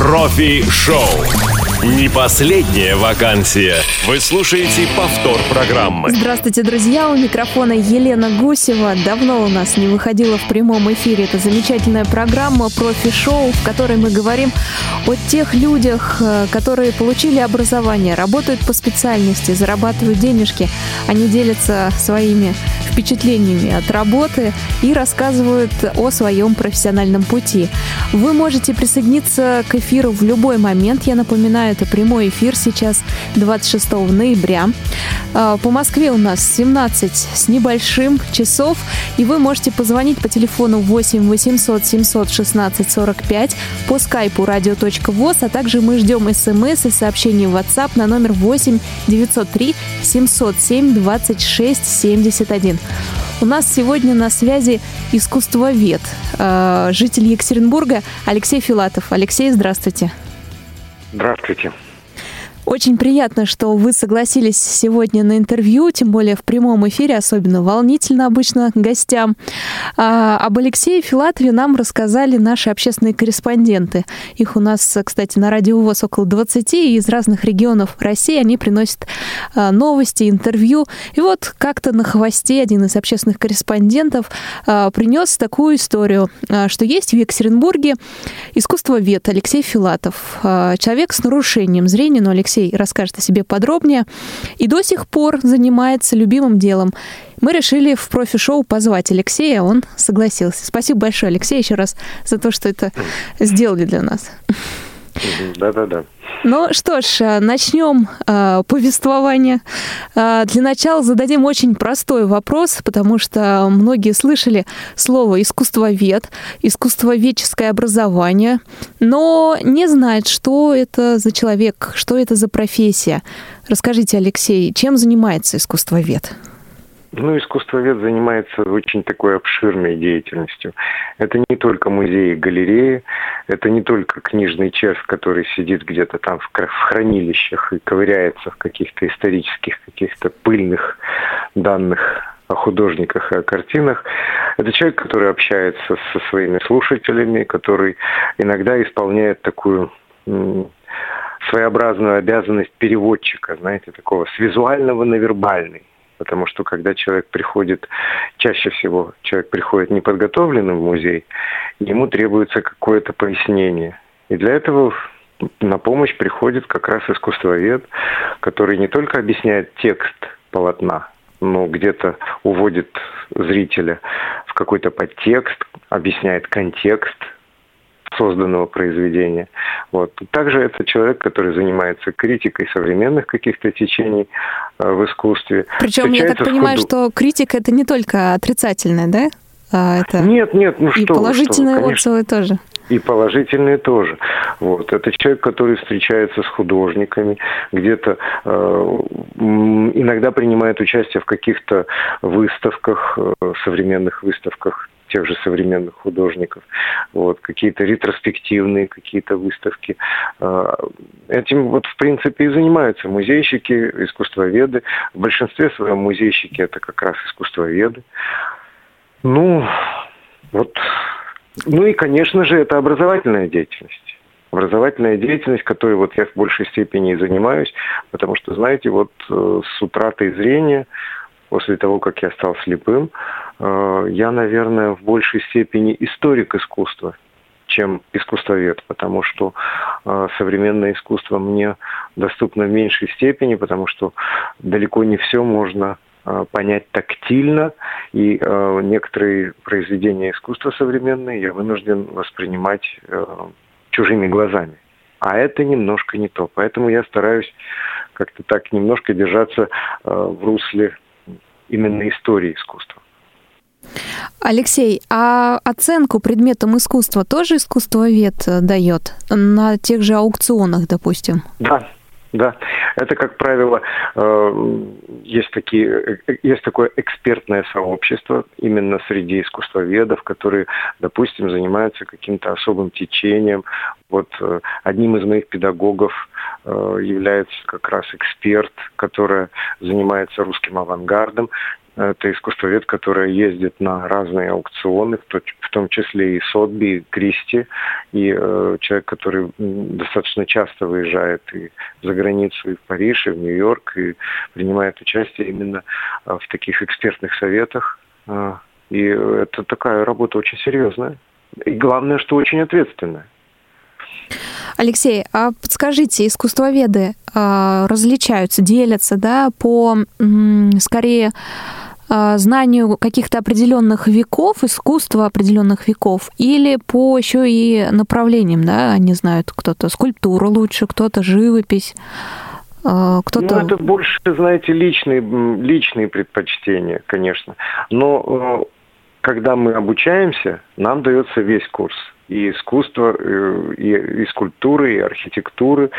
Профи-шоу. Не последняя вакансия. Вы слушаете повтор программы. Здравствуйте, друзья. У микрофона Елена Гусева. Давно у нас не выходила в прямом эфире. Это замечательная программа «Профи-шоу», в которой мы говорим о тех людях, э, которые получили образование, работают по специальности, зарабатывают денежки. Они делятся своими впечатлениями от работы и рассказывают о своем профессиональном пути. Вы можете присоединиться к эфиру в любой момент. Я напоминаю, это прямой эфир сейчас 26 ноября. А, по Москве у нас 17 с небольшим часов, и вы можете позвонить по телефону 8 800 716 45 по скайпу radio.voz, а также мы ждем смс и сообщений в WhatsApp на номер 8 903 707 26 71. У нас сегодня на связи искусствовед, э, житель Екатеринбурга Алексей Филатов. Алексей, здравствуйте. Здравствуйте. Очень приятно, что вы согласились сегодня на интервью, тем более в прямом эфире, особенно волнительно обычно гостям. А, об Алексее Филатове нам рассказали наши общественные корреспонденты. Их у нас, кстати, на радио ВОЗ около 20, и из разных регионов России они приносят а, новости, интервью. И вот как-то на хвосте один из общественных корреспондентов а, принес такую историю, а, что есть в Екатеринбурге искусствовед Алексей Филатов, а, человек с нарушением зрения, но Алексей Алексей расскажет о себе подробнее, и до сих пор занимается любимым делом. Мы решили в профи-шоу позвать Алексея, он согласился. Спасибо большое, Алексей, еще раз за то, что это сделали для нас. Да-да-да. Ну что ж, э, начнем э, повествование. Э, для начала зададим очень простой вопрос, потому что многие слышали слово искусствовед, искусствоведческое образование, но не знают, что это за человек, что это за профессия. Расскажите, Алексей, чем занимается искусствовед? Ну, искусствовед занимается очень такой обширной деятельностью. Это не только музеи и галереи, это не только книжный червь, который сидит где-то там в хранилищах и ковыряется в каких-то исторических, каких-то пыльных данных о художниках и о картинах. Это человек, который общается со своими слушателями, который иногда исполняет такую своеобразную обязанность переводчика, знаете, такого с визуального на вербальный. Потому что когда человек приходит, чаще всего человек приходит неподготовленным в музей, ему требуется какое-то пояснение. И для этого на помощь приходит как раз искусствовед, который не только объясняет текст полотна, но где-то уводит зрителя в какой-то подтекст, объясняет контекст созданного произведения. Вот. Также это человек, который занимается критикой современных каких-то течений э, в искусстве. Причем я так понимаю, что критика это не только отрицательная, да? А это... Нет, нет, ну и что положительные вы, что отзывы тоже. И положительные тоже. Вот. Это человек, который встречается с художниками, где-то э, иногда принимает участие в каких-то выставках, э, современных выставках тех же современных художников, вот, какие-то ретроспективные какие-то выставки. А, этим вот в принципе и занимаются музейщики, искусствоведы. В большинстве своем музейщики это как раз искусствоведы. Ну, вот, ну и, конечно же, это образовательная деятельность образовательная деятельность, которой вот я в большей степени и занимаюсь, потому что, знаете, вот э, с утратой зрения после того, как я стал слепым, э, я, наверное, в большей степени историк искусства, чем искусствовед, потому что э, современное искусство мне доступно в меньшей степени, потому что далеко не все можно э, понять тактильно, и некоторые произведения искусства современные я вынужден воспринимать чужими глазами. А это немножко не то. Поэтому я стараюсь как-то так немножко держаться в русле именно истории искусства. Алексей, а оценку предметам искусства тоже искусствовед э, дает на тех же аукционах, допустим? Да, да, это, как правило, э, есть, такие, э, есть такое экспертное сообщество именно среди искусствоведов, которые, допустим, занимаются каким-то особым течением. Вот одним из моих педагогов является как раз эксперт, который занимается русским авангардом. Это искусствовед, который ездит на разные аукционы, в том числе и Сотби, и Кристи, и э, человек, который достаточно часто выезжает и за границу, и в Париж, и в Нью-Йорк, и принимает участие именно э, в таких экспертных советах. Э, и это такая работа очень серьезная. И главное, что очень ответственная. Алексей, а подскажите, искусствоведы э, различаются, делятся, да, по скорее э, знанию каких-то определенных веков, искусства определенных веков, или по еще и направлениям, да, они знают, кто-то скульптуру лучше, кто-то живопись. Э, кто-то... Ну, это больше, знаете, личные, личные предпочтения, конечно. Но э, когда мы обучаемся, нам дается весь курс и искусства, э, и, и скульптуры, и архитектуры,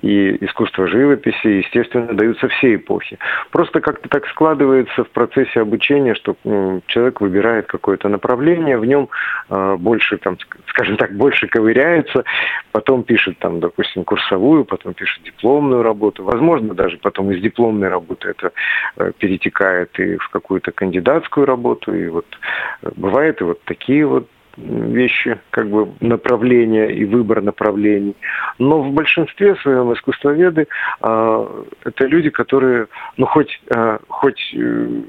и искусство живописи, естественно, даются все эпохи. Просто как-то так складывается в процессе обучения, что ну, человек выбирает какое-то направление, в нем э, больше, там, скажем так, больше ковыряется, потом пишет, там, допустим, курсовую, потом пишет дипломную работу. Возможно, даже потом из дипломной работы это э, перетекает и в какую-то кандидатскую работу. И вот э, бывает и вот такие вот вещи, как бы направления и выбор направлений. Но в большинстве своем искусствоведы э, это люди, которые, ну хоть, э, хоть э,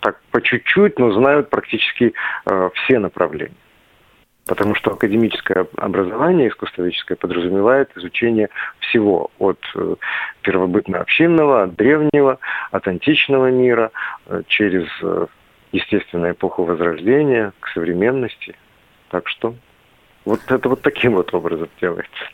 так по чуть-чуть, но знают практически э, все направления. Потому что академическое образование искусствоведческое подразумевает изучение всего от э, первобытно-общинного, от древнего, от античного мира, э, через э, естественно, эпоху Возрождения, к современности. Так что вот это вот таким вот образом делается.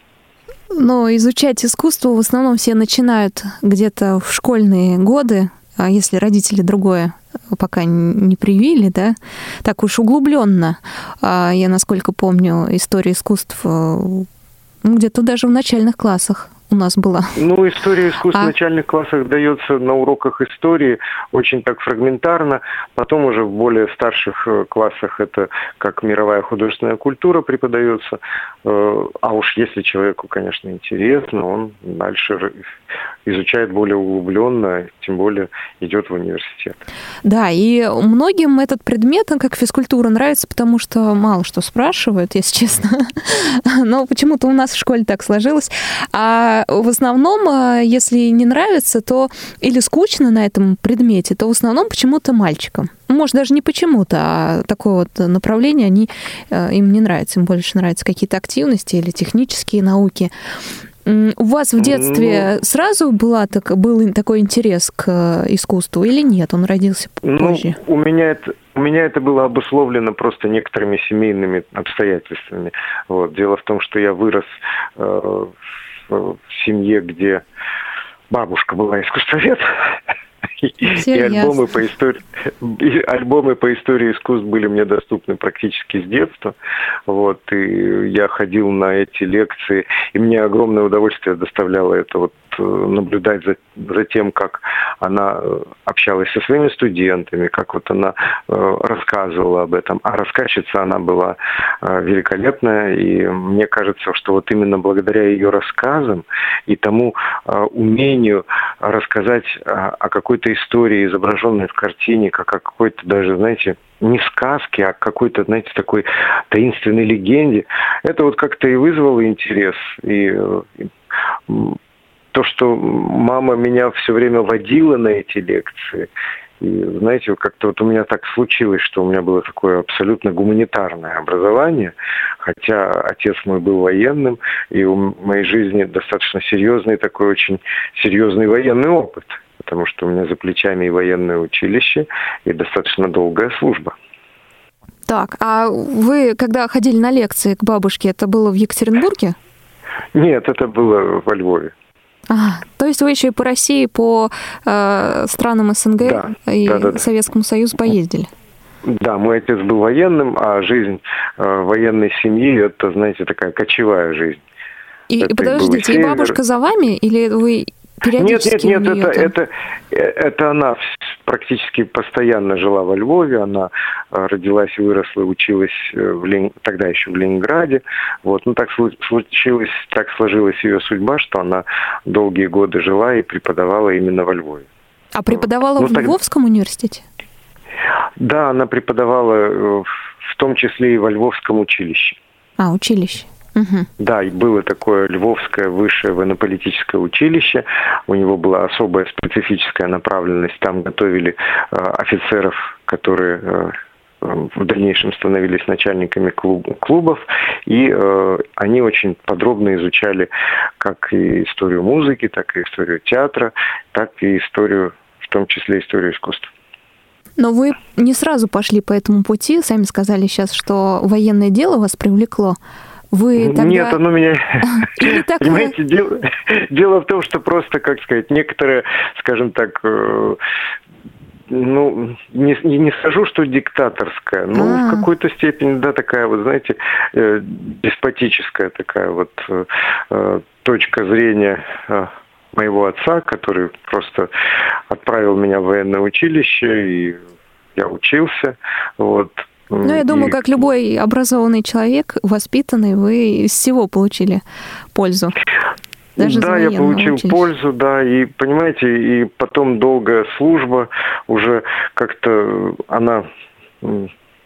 Но изучать искусство в основном все начинают где-то в школьные годы, а если родители другое пока не привили, да, так уж углубленно. А я, насколько помню, история искусств э, ну, где-то даже в начальных классах у нас была. Ну, история искусств а... в начальных классах дается на уроках истории очень так фрагментарно. Потом уже в более старших э, классах это как мировая художественная культура преподается. Э, а уж если человеку, конечно, интересно, он дальше изучает более углубленно, тем более идет в университет. Да, и многим этот предмет, как физкультура, нравится, потому что мало что спрашивают, если честно. Но почему-то у нас в школе так сложилось. А в основном, а, если не нравится, то или скучно на этом предмете, то в основном почему-то мальчикам. Может, даже не почему-то, а такое вот направление, они, а, им не нравится. Им больше нравятся какие-то активности или технические науки. У вас в детстве ну, сразу была так, был такой интерес к э, искусству или нет? Он родился ну, позже? У меня это, у меня это было обусловлено просто некоторыми семейными обстоятельствами. Вот. Дело в том, что я вырос э, в семье, где бабушка была искусствовед, и альбомы по, истории, и альбомы по истории искусств были мне доступны практически с детства. Вот, и я ходил на эти лекции, и мне огромное удовольствие доставляло это вот наблюдать за, за тем, как она э, общалась со своими студентами, как вот она э, рассказывала об этом. А рассказчица она была великолепная, и мне кажется, что вот именно благодаря ее рассказам и тому умению рассказать о какой-то истории, изображенной в картине, как о какой-то даже, знаете, не сказке, а какой-то, знаете, такой таинственной легенде, это вот как-то и вызвало интерес. И то, что мама меня все время водила на эти лекции, и, знаете, как-то вот у меня так случилось, что у меня было такое абсолютно гуманитарное образование, хотя отец мой был военным, и у моей жизни достаточно серьезный такой очень серьезный военный опыт, потому что у меня за плечами и военное училище, и достаточно долгая служба. Так, а вы, когда ходили на лекции к бабушке, это было в Екатеринбурге? Нет, это было во Львове. А, то есть вы еще и по России, по э, странам СНГ да, и да, да, Советскому Союзу поездили? Да, мой отец был военным, а жизнь э, военной семьи это, знаете, такая кочевая жизнь. И, это подождите, и бабушка за вами, или вы Нет, нет, нет, это, это, э, это она практически постоянно жила во Львове, она э, родилась выросла, училась э, в Лен... тогда еще в Ленинграде. Вот. Ну, так случилось, так сложилась ее судьба, что она долгие годы жила и преподавала именно во Львове. А преподавала ну, в так... Львовском университете? Да, она преподавала э, в том числе и во Львовском училище. А, училище. Угу. Да, и было такое Львовское высшее военно-политическое училище. У него была особая специфическая направленность. Там готовили э, офицеров, которые э, в дальнейшем становились начальниками клуб, клубов, и э, они очень подробно изучали как и историю музыки, так и историю театра, так и историю, в том числе историю искусства. Но вы не сразу пошли по этому пути, сами сказали сейчас, что военное дело вас привлекло. Вы тогда... Нет, оно меня... Понимаете, дело, дело в том, что просто, как сказать, некоторые, скажем так, э, ну, не, не скажу, что диктаторская, но А-а-а. в а. какой-то степени, да, такая вот, знаете, э, деспотическая такая вот э, точка зрения э, моего отца, который просто отправил меня в военное училище, и я учился, вот. Ну, я думаю, как любой образованный человек, воспитанный, вы из всего получили пользу. Даже да, я получил училище. пользу, да, и понимаете, и потом долгая служба уже как-то она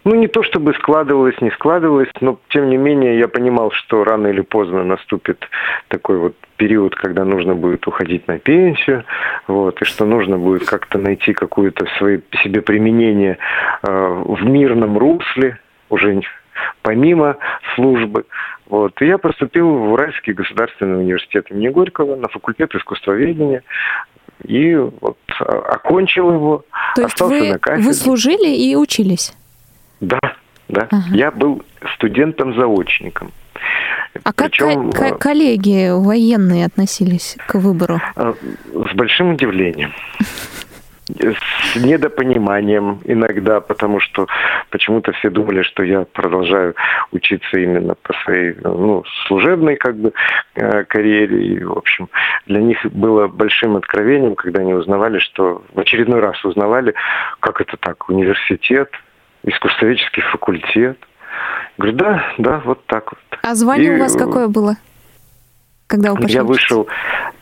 ну, не то чтобы складывалось, не складывалось, но тем не менее я понимал, что рано или поздно наступит такой вот период, когда нужно будет уходить на пенсию, вот, и что нужно будет как-то найти какое-то свое себе применение э, в мирном русле, уже помимо службы. Вот. И я поступил в Уральский государственный университет имени Горького на факультет искусствоведения. И вот а, окончил его, То есть остался вы, на кафедре. Вы служили и учились? Да, да. Ага. Я был студентом-заочником. А Причем, как э, коллеги военные относились к выбору? Э, с большим удивлением с недопониманием иногда, потому что почему-то все думали, что я продолжаю учиться именно по своей ну, служебной как бы э, карьере. И, в общем, для них было большим откровением, когда они узнавали, что в очередной раз узнавали, как это так, университет, искусствоведческий факультет. Говорю, да, да, вот так вот. А звание и, у вас какое было? Когда вы пошли Я вышел,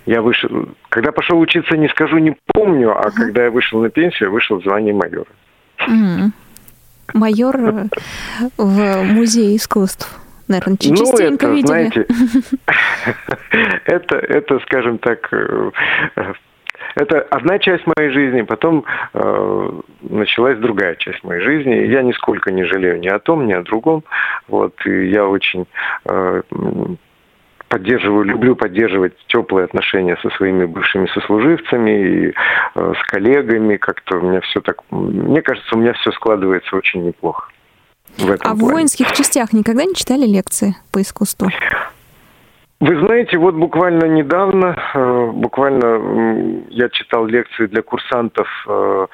я вышел, когда пошел учиться, не скажу, не помню, а uh-huh. когда я вышел на пенсию, я вышел в звание майора. Mm. Майор в музее искусств. Наверное, ну, частенько ну, это, видели. знаете, это, это, скажем так, э, это одна часть моей жизни, потом э, началась другая часть моей жизни. Я нисколько не жалею ни о том, ни о другом. Вот, и я очень э, поддерживаю, люблю поддерживать теплые отношения со своими бывшими сослуживцами и э, с коллегами. Как-то у меня все так, мне кажется, у меня все складывается очень неплохо. В этом а плане. в воинских частях никогда не читали лекции по искусству? Вы знаете, вот буквально недавно, э, буквально я читал лекции для курсантов э,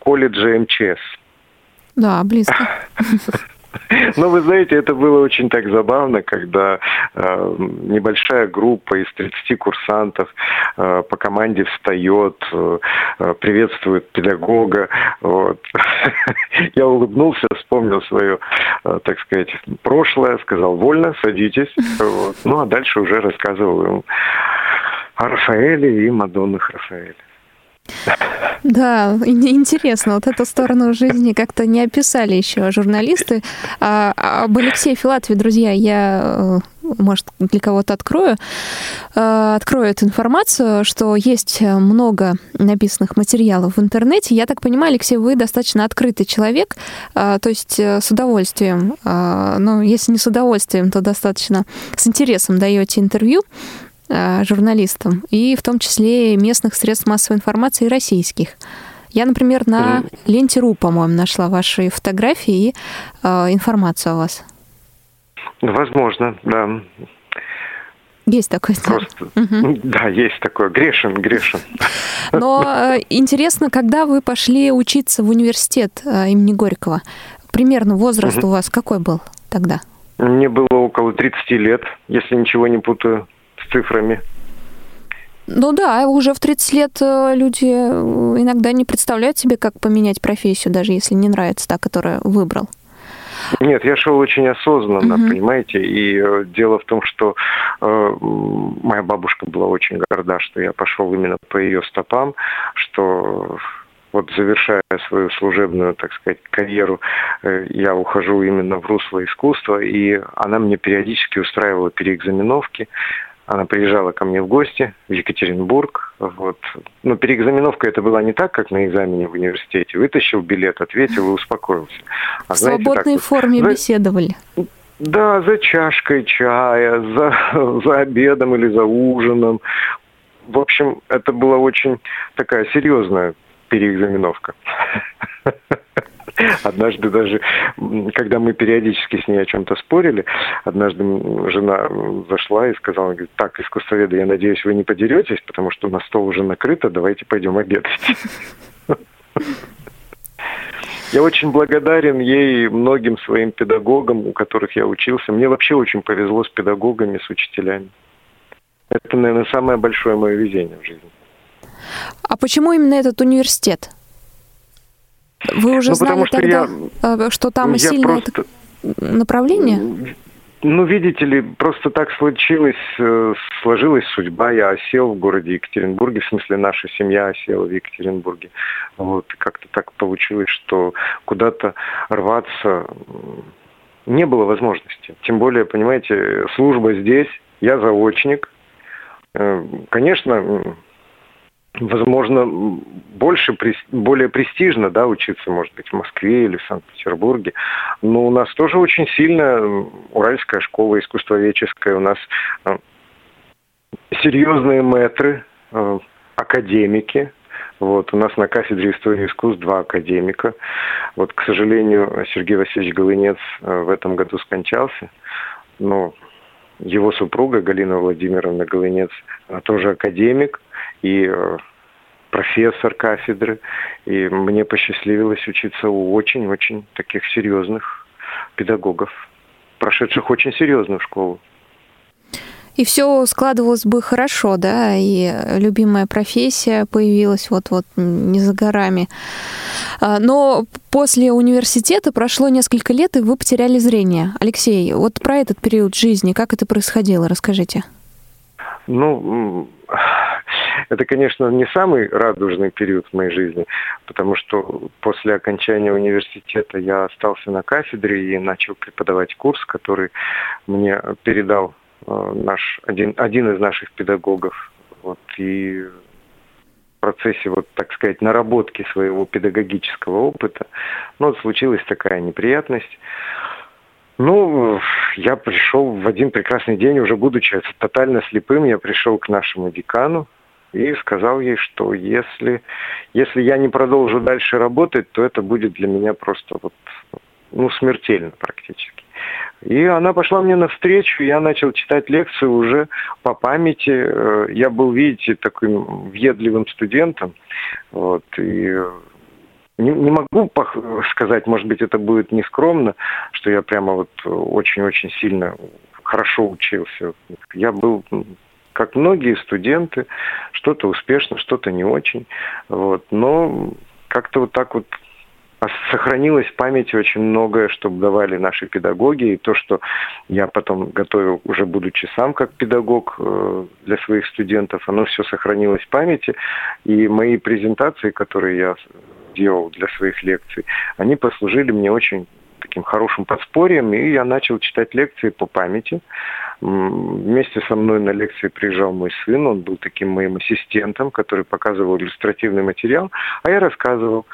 колледжа МЧС. Да, близко. Ну, вы знаете, это было очень так забавно, когда э, небольшая группа из 30 курсантов э, по команде встает, э, приветствует педагога. Вот. Я улыбнулся, вспомнил свое, э, так сказать, прошлое, сказал, вольно, садитесь. Вот. Ну, а дальше уже рассказывал им о Рафаэле и Мадоннах Рафаэля. Да, интересно, вот эту сторону жизни как-то не описали еще журналисты. А, об Алексее Филатове, друзья, я, э, может, для кого-то открою, э, открою эту информацию, что есть много написанных материалов в интернете. Я так понимаю, Алексей, вы достаточно открытый человек, э, то есть с удовольствием, ну, если не с удовольствием, то достаточно с интересом даете интервью журналистам, и в том числе местных средств массовой информации и российских. Я, например, на ленте РУ, по-моему, нашла ваши фотографии и э, информацию о вас. Возможно, да. Есть такое. Просто, угу. Да, есть такое. Грешен, грешен. Но э, интересно, когда вы пошли учиться в университет э, имени Горького, примерно возраст угу. у вас какой был тогда? Мне было около 30 лет, если ничего не путаю цифрами. Ну да, уже в 30 лет э, люди э, иногда не представляют себе, как поменять профессию, даже если не нравится та, которую выбрал. Нет, я шел очень осознанно, угу. понимаете, и э, дело в том, что э, моя бабушка была очень горда, что я пошел именно по ее стопам, что вот завершая свою служебную, так сказать, карьеру, я ухожу именно в русло искусства, и она мне периодически устраивала переэкзаменовки. Она приезжала ко мне в гости в Екатеринбург. Вот. Но переэкзаменовка это была не так, как на экзамене в университете. Вытащил билет, ответил и успокоился. А, в знаете, свободной так, форме вот, беседовали. Да, за чашкой чая, за, за обедом или за ужином. В общем, это была очень такая серьезная переэкзаменовка. Однажды даже, когда мы периодически с ней о чем-то спорили, однажды жена зашла и сказала, говорит, так, искусствоведы, я надеюсь, вы не подеретесь, потому что на стол уже накрыто, давайте пойдем обедать. Я очень благодарен ей многим своим педагогам, у которых я учился. Мне вообще очень повезло с педагогами, с учителями. Это, наверное, самое большое мое везение в жизни. А почему именно этот университет? Вы уже ну, знали что тогда, я, э, что там сильное просто... направление? Ну, видите ли, просто так случилось, э, сложилась судьба. Я осел в городе Екатеринбурге, в смысле наша семья осела в Екатеринбурге. Вот, как-то так получилось, что куда-то рваться не было возможности. Тем более, понимаете, служба здесь, я заочник. Э, конечно, возможно, больше, более престижно, да, учиться, может быть, в Москве или в Санкт-Петербурге. Но у нас тоже очень сильная Уральская школа искусствоведческая, у нас э, серьезные мэтры, э, академики, вот, у нас на кафедре истории искусств два академика. Вот, к сожалению, Сергей Васильевич Голынец э, в этом году скончался. Но его супруга Галина Владимировна Голынец тоже академик и э, профессор кафедры. И мне посчастливилось учиться у очень-очень таких серьезных педагогов, прошедших очень серьезную школу. И все складывалось бы хорошо, да, и любимая профессия появилась вот-вот не за горами. А, но после университета прошло несколько лет, и вы потеряли зрение. Алексей, вот про этот период жизни, как это происходило, расскажите. Ну, это, конечно, не самый радужный период в моей жизни, потому что после окончания университета я остался на кафедре и начал преподавать курс, который мне передал э, наш один, один из наших педагогов. Вот, и в процессе, вот, так сказать, наработки своего педагогического опыта, ну, случилась такая неприятность. Ну, я пришел в один прекрасный день, уже будучи тотально слепым, я пришел к нашему декану и сказал ей, что если, если я не продолжу дальше работать, то это будет для меня просто вот, ну, смертельно практически. И она пошла мне навстречу, я начал читать лекцию уже по памяти. Э, я был, видите, таким въедливым студентом. Вот, и не, не могу сказать, может быть, это будет нескромно, что я прямо вот очень-очень сильно хорошо учился. Я был как многие студенты, что-то успешно, что-то не очень. Вот. Но как-то вот так вот сохранилось в памяти очень многое, что давали наши педагоги, и то, что я потом готовил, уже будучи сам как педагог э, для своих студентов, оно все сохранилось в памяти, и мои презентации, которые я делал для своих лекций, они послужили мне очень таким хорошим подспорьем, и я начал читать лекции по памяти. Вместе со мной на лекции приезжал мой сын, он был таким моим ассистентом, который показывал иллюстративный материал, а я рассказывал.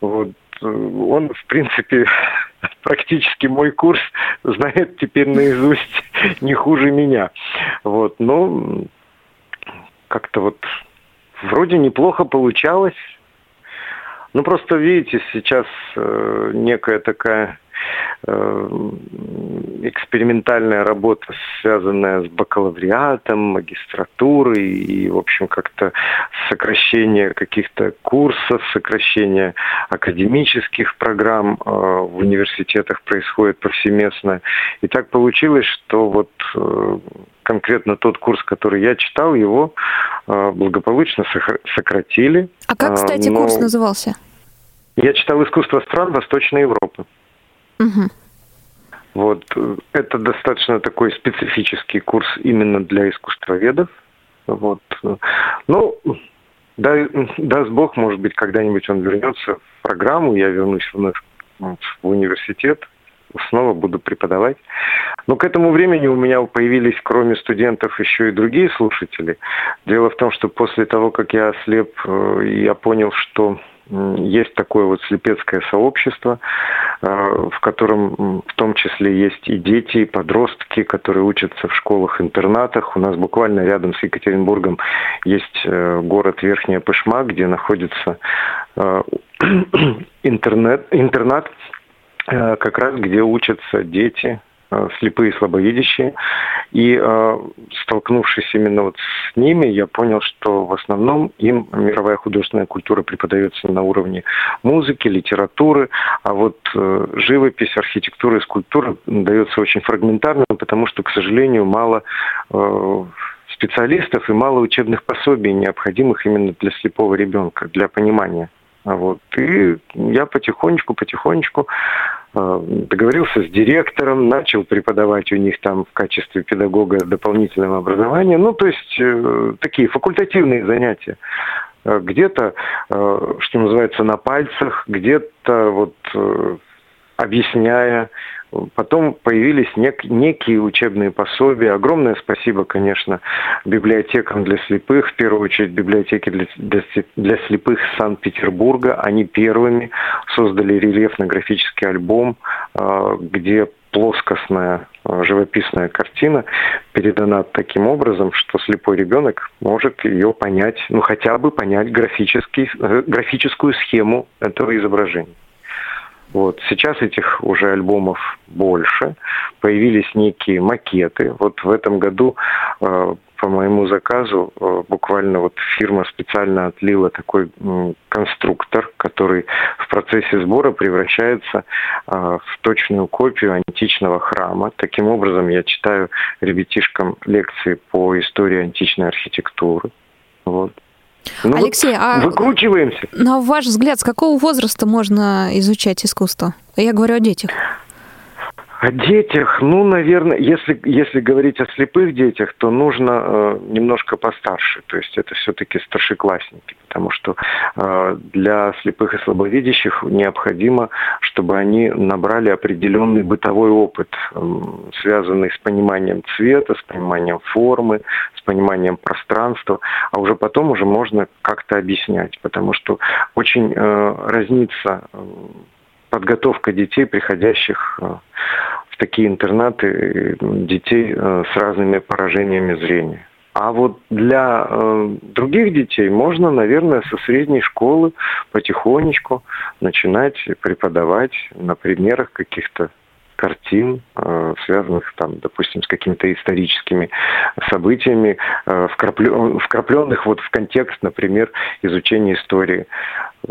Вот. Он, в принципе, практически мой курс знает теперь наизусть не хуже меня. Вот. Но как-то вот вроде неплохо получалось. Ну, просто видите, сейчас э, некая такая экспериментальная работа, связанная с бакалавриатом, магистратурой и, в общем, как-то сокращение каких-то курсов, сокращение академических программ э, в университетах происходит повсеместно. И так получилось, что вот э, конкретно тот курс, который я читал, его э, благополучно сократили. А как, кстати, но... курс назывался? Я читал «Искусство стран Восточной Европы». Угу. Вот. Это достаточно такой специфический курс именно для искусствоведов. Вот. Ну, да, даст Бог, может быть, когда-нибудь он вернется в программу, я вернусь вновь в университет, снова буду преподавать. Но к этому времени у меня появились, кроме студентов, еще и другие слушатели. Дело в том, что после того, как я ослеп, э, я понял, что есть такое вот слепецкое сообщество, э, в котором в том числе есть и дети, и подростки, которые учатся в школах-интернатах. У нас буквально рядом с Екатеринбургом есть э, город Верхняя Пышма, где находится интернет, интернат, как раз где учатся дети Э, слепые и слабовидящие. И э, столкнувшись именно вот с ними, я понял, что в основном им мировая художественная культура преподается на уровне музыки, литературы, а вот э, живопись, архитектура и скульптура дается очень фрагментарно, потому что, к сожалению, мало специалистов и мало учебных пособий, необходимых именно для слепого ребенка, для понимания. Вот. И я потихонечку, потихонечку Э, договорился с директором, начал преподавать у них там в качестве педагога с дополнительным образованием. Ну, то есть э, такие факультативные занятия. Э, где-то, что называется, на пальцах, где-то вот объясняя, Потом появились нек- некие учебные пособия. Огромное спасибо, конечно, библиотекам для слепых, в первую очередь библиотеке для, для, для слепых Санкт-Петербурга. Они первыми создали рельефно-графический альбом, э, где плоскостная э, живописная картина передана таким образом, что слепой ребенок может ее понять, ну хотя бы понять графический, э, графическую схему этого изображения. Вот. Сейчас этих уже альбомов больше, появились некие макеты. Вот в этом году э, по моему заказу э, буквально вот фирма специально отлила такой конструктор, который в процессе сбора превращается э, в точную копию античного храма. Таким образом я читаю ребятишкам лекции по истории античной архитектуры. Вот. Ну, Алексей, а выкручиваемся. На ваш взгляд, с какого возраста можно изучать искусство? Я говорю о детях. О детях, ну, наверное, если, если говорить о слепых детях, то нужно э, немножко постарше, то есть это все-таки старшеклассники, потому что э, для слепых и слабовидящих необходимо, чтобы они набрали определенный бытовой опыт, э, связанный с пониманием цвета, с пониманием формы, с пониманием пространства, а уже потом уже можно как-то объяснять, потому что очень э, разнится подготовка детей, приходящих э, в такие интернаты, детей э, с разными поражениями зрения. А вот для э, других детей можно, наверное, со средней школы потихонечку начинать преподавать на примерах каких-то картин, э, связанных там, допустим, с какими-то историческими событиями, э, вкрапленных вот в контекст, например, изучения истории,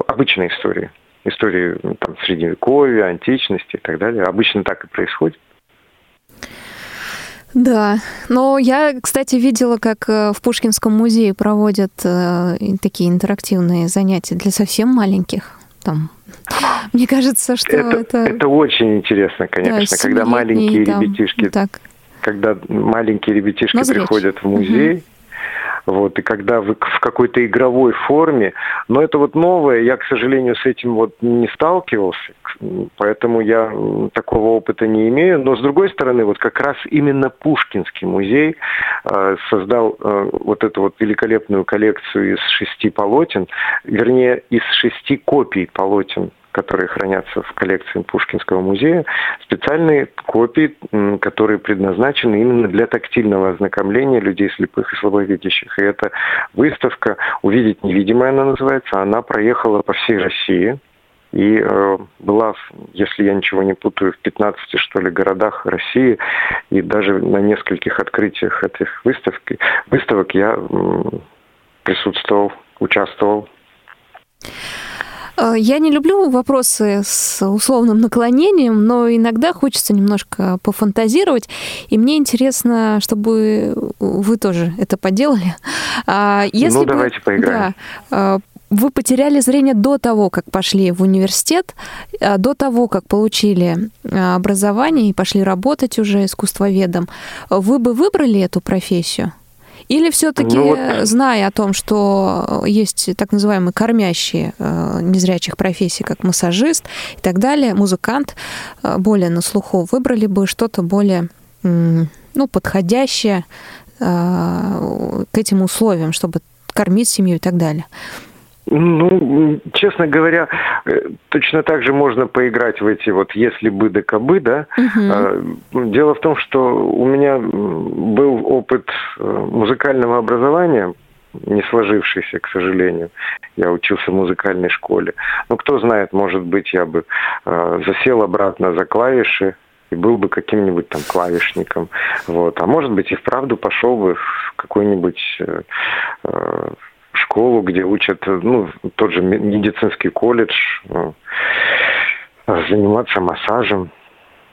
обычной истории истории ну, там, средневековья, античности и так далее. Обычно так и происходит. Да, но я, кстати, видела, как э, в Пушкинском музее проводят э, такие интерактивные занятия для совсем маленьких. Там, мне кажется, что это... Это, это очень интересно, конечно, да, когда маленькие там, ребятишки... Так. Когда маленькие ребятишки приходят в музей, угу вот, и когда вы в какой-то игровой форме, но это вот новое, я, к сожалению, с этим вот не сталкивался, поэтому я такого опыта не имею, но с другой стороны, вот как раз именно Пушкинский музей э, создал э, вот эту вот великолепную коллекцию из шести полотен, вернее, из шести копий полотен которые хранятся в коллекции Пушкинского музея, специальные копии, которые предназначены именно для тактильного ознакомления людей слепых и слабовидящих. И эта выставка «Увидеть невидимое» она называется, она проехала по всей России, и э, была, если я ничего не путаю, в 15, что ли, городах России, и даже на нескольких открытиях этих выставок, выставок я э, присутствовал, участвовал. Э, я не люблю вопросы с условным наклонением, но иногда хочется немножко пофантазировать. И мне интересно, чтобы вы тоже это поделали. А если ну, давайте поиграем. Да, э, вы потеряли зрение до того, как пошли в университет, э, до того, как получили образование и пошли работать уже искусствоведом. Вы бы выбрали эту профессию? Или все-таки, ну, вот... зная о том, что есть так называемые кормящие э, незрячих профессий, как массажист и так далее, музыкант, э, более на слуху, выбрали бы что-то более ну, подходящее э, к этим условиям, чтобы кормить семью и так далее? Ну, честно говоря, э, точно так же можно поиграть в эти вот если бы да кабы, да. Угу. Дело в том, что у меня был опыт э, музыкального образования, не сложившийся, к сожалению. Я учился в музыкальной школе. Ну, кто знает, может быть, я бы э, засел обратно за клавиши и был бы каким-нибудь там клавишником. Вот. А может быть, и вправду пошел бы в какой-нибудь э, школу, где учат, ну, тот же медицинский колледж, ну, заниматься массажем.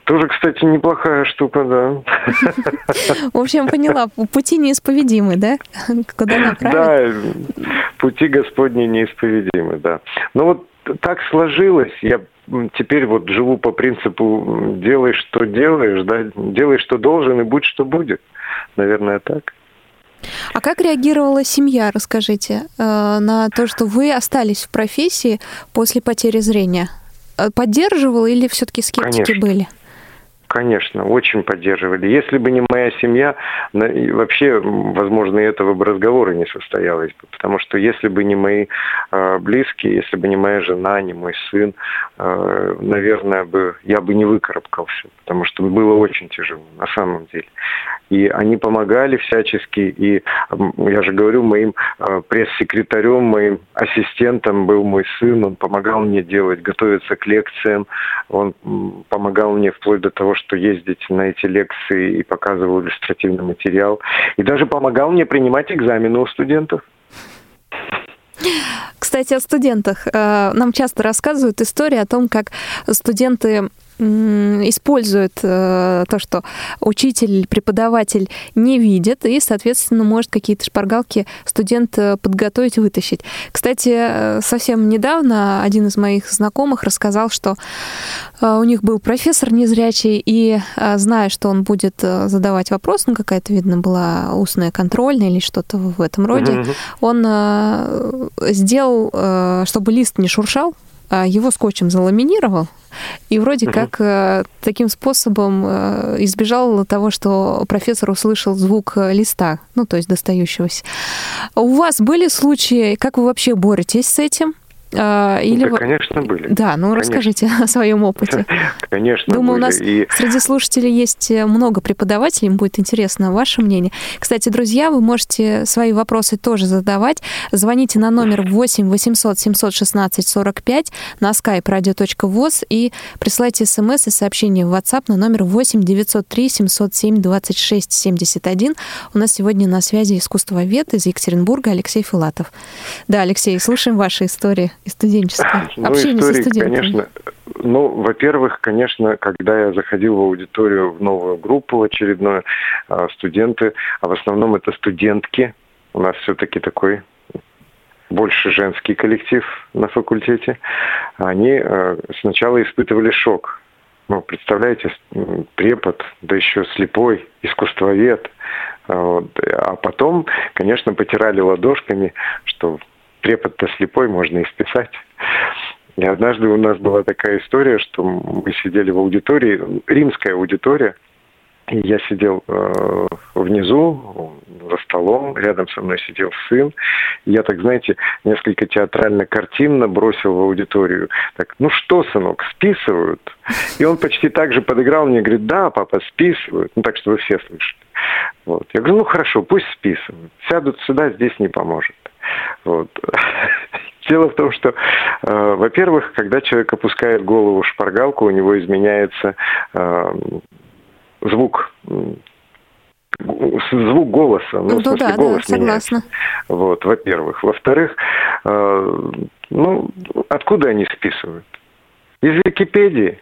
Тоже, кстати, неплохая штука, да. В общем, поняла, пути неисповедимы, да? Куда направить? Да, пути Господни неисповедимы, да. Но вот так сложилось, я теперь вот живу по принципу делай, что делаешь, да, делай, что должен, и будь, что будет. Наверное, так. А как реагировала семья, расскажите, э, на то, что вы остались в профессии после потери зрения? Э, поддерживала или все-таки скептики Конечно. были? Конечно, очень поддерживали. Если бы не моя семья, вообще, возможно, и этого бы разговора не состоялось бы. Потому что если бы не мои э, близкие, если бы не моя жена, не мой сын, наверное, бы я бы не выкарабкался. Потому что было очень тяжело, на самом деле. И они помогали всячески. И я же говорю, моим э, пресс-секретарем, моим ассистентом был мой сын. Он помогал мне делать, готовиться к лекциям. Он помогал мне вплоть до того, что ездить на эти лекции и показывал иллюстративный материал. И даже помогал мне принимать экзамены у студентов. Кстати, о студентах. Э, нам часто рассказывают истории о том, как студенты использует э, то, что учитель, преподаватель не видит, и, соответственно, может какие-то шпаргалки студент э, подготовить, вытащить. Кстати, э, совсем недавно один из моих знакомых рассказал, что у них был профессор незрячий, и зная, что он будет задавать вопрос, ну, какая-то, видно, была устная контрольная или что-то в этом роде, mm-hmm. он сделал, чтобы лист не шуршал, его скотчем заламинировал, и вроде угу. как э, таким способом э, избежал того, что профессор услышал звук э, листа, ну, то есть достающегося. У вас были случаи, как вы вообще боретесь с этим? А, или... Да, конечно, были. Да, ну конечно. расскажите о своем опыте. Конечно, Думаю, были. у нас и... среди слушателей есть э, много преподавателей, им будет интересно ваше мнение. Кстати, друзья, вы можете свои вопросы тоже задавать. Звоните на номер 8 800 716 45 на skype radio.voz и присылайте смс и сообщения в WhatsApp на номер 8 903 707 26 71. У нас сегодня на связи искусствовед из Екатеринбурга Алексей Филатов. Да, Алексей, слушаем ваши истории и студенческое? Ну, Общение истории, со студентами. конечно, ну, во-первых, конечно, когда я заходил в аудиторию в новую группу очередную, а, студенты, а в основном это студентки, у нас все-таки такой больше женский коллектив на факультете, они а, сначала испытывали шок. Ну, представляете, препод, да еще слепой, искусствовед. А, вот. А потом, конечно, потирали ладошками, что препод-то слепой, можно и списать. И однажды у нас была такая история, что мы сидели в аудитории, римская аудитория, и я сидел э, внизу, за столом, рядом со мной сидел сын. И я так, знаете, несколько театрально-картинно бросил в аудиторию. Так, ну что, сынок, списывают? И он почти так же подыграл мне, говорит, да, папа, списывают. Ну так, чтобы все слышали. Вот. Я говорю, ну хорошо, пусть списывают. Сядут сюда, здесь не поможет. Вот. Дело в том, что, э, во-первых, когда человек опускает голову в шпаргалку, у него изменяется э, звук звук голоса, ну, ну в смысле, да, голос да, согласна. Вот, во-первых. Во-вторых, э, ну, откуда они списывают? Из Википедии.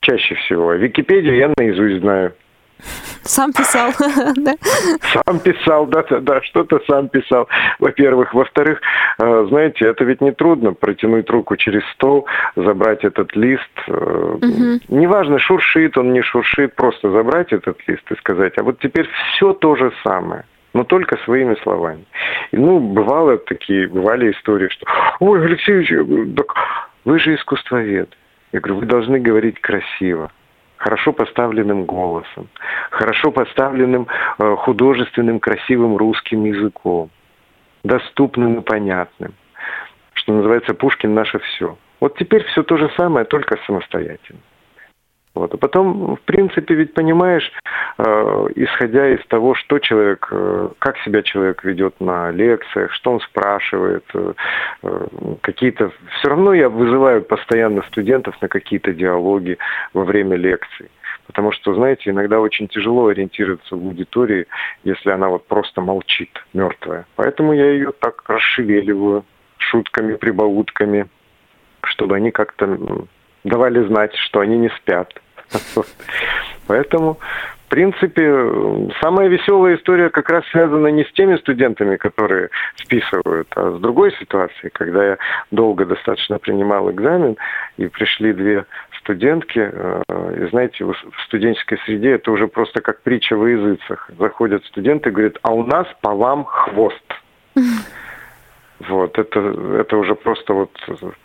Чаще всего. Википедию я наизусть знаю. Сам писал, да? Сам писал, да, да, да, что-то сам писал, во-первых. Во-вторых, э, знаете, это ведь не трудно протянуть руку через стол, забрать этот лист. Угу. Неважно, шуршит он, не шуршит, просто забрать этот лист и сказать, а вот теперь все то же самое но только своими словами. И, ну, бывало такие, бывали истории, что «Ой, Алексеевич, так вы же искусствовед». Я говорю, вы должны говорить красиво хорошо поставленным голосом, хорошо поставленным э, художественным, красивым русским языком, доступным и понятным. Что называется, Пушкин наше все. Вот теперь все то же самое, только самостоятельно. Вот. А потом, в принципе, ведь понимаешь, э, исходя из того, что человек, э, как себя человек ведет на лекциях, что он спрашивает, э, э, какие-то... Все равно я вызываю постоянно студентов на какие-то диалоги во время лекций. Потому что, знаете, иногда очень тяжело ориентироваться в аудитории, если она вот просто молчит, мертвая. Поэтому я ее так расшевеливаю шутками, прибаутками, чтобы они как-то давали знать, что они не спят. Поэтому, в принципе, самая веселая история как раз связана не с теми студентами, которые списывают, а с другой ситуацией, когда я долго достаточно принимал экзамен, и пришли две студентки, э, и знаете, в студенческой среде это уже просто как притча во языцах. Заходят студенты и говорят, а у нас по вам хвост. Вот, это, это уже просто вот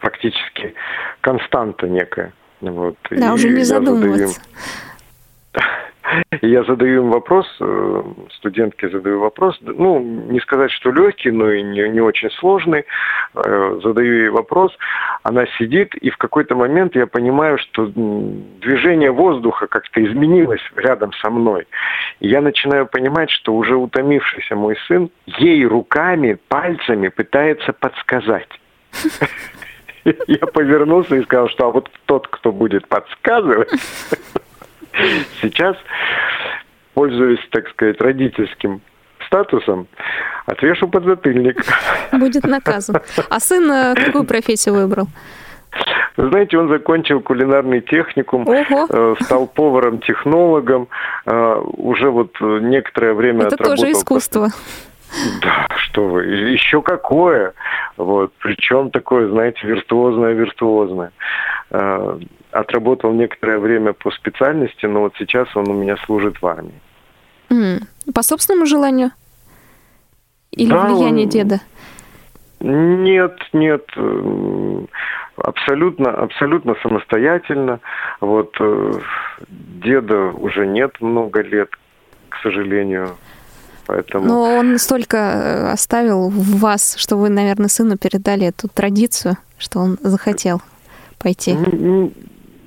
практически константа некая. Вот. Да, уже не задумываться. Задаю... Я задаю им вопрос, э, студентке задаю вопрос, ну, не сказать, что легкий, но и не, не очень сложный. Э, задаю ей вопрос, она сидит, и в какой-то момент я понимаю, что движение воздуха как-то изменилось рядом со мной. И я начинаю понимать, что уже утомившийся мой сын ей руками, пальцами пытается подсказать. Я повернулся и сказал, что а вот тот, кто будет подсказывать, сейчас, пользуясь, так сказать, родительским статусом, отвешу подзатыльник. Будет наказан. А сын э, какую профессию выбрал? Вы знаете, он закончил кулинарный техникум, Ого. Э, стал поваром-технологом, э, уже вот некоторое время Это отработал... тоже искусство. Да, что вы, еще какое. Вот, причем такое, знаете, виртуозное-виртуозное. Э, отработал некоторое время по специальности, но вот сейчас он у меня служит в армии. Mm. По собственному желанию? Или да, влияние он... деда? Нет, нет, абсолютно, абсолютно самостоятельно. Вот э, деда уже нет много лет, к сожалению. Поэтому... Но он столько э, оставил в вас, что вы, наверное, сыну передали эту традицию, что он захотел пойти.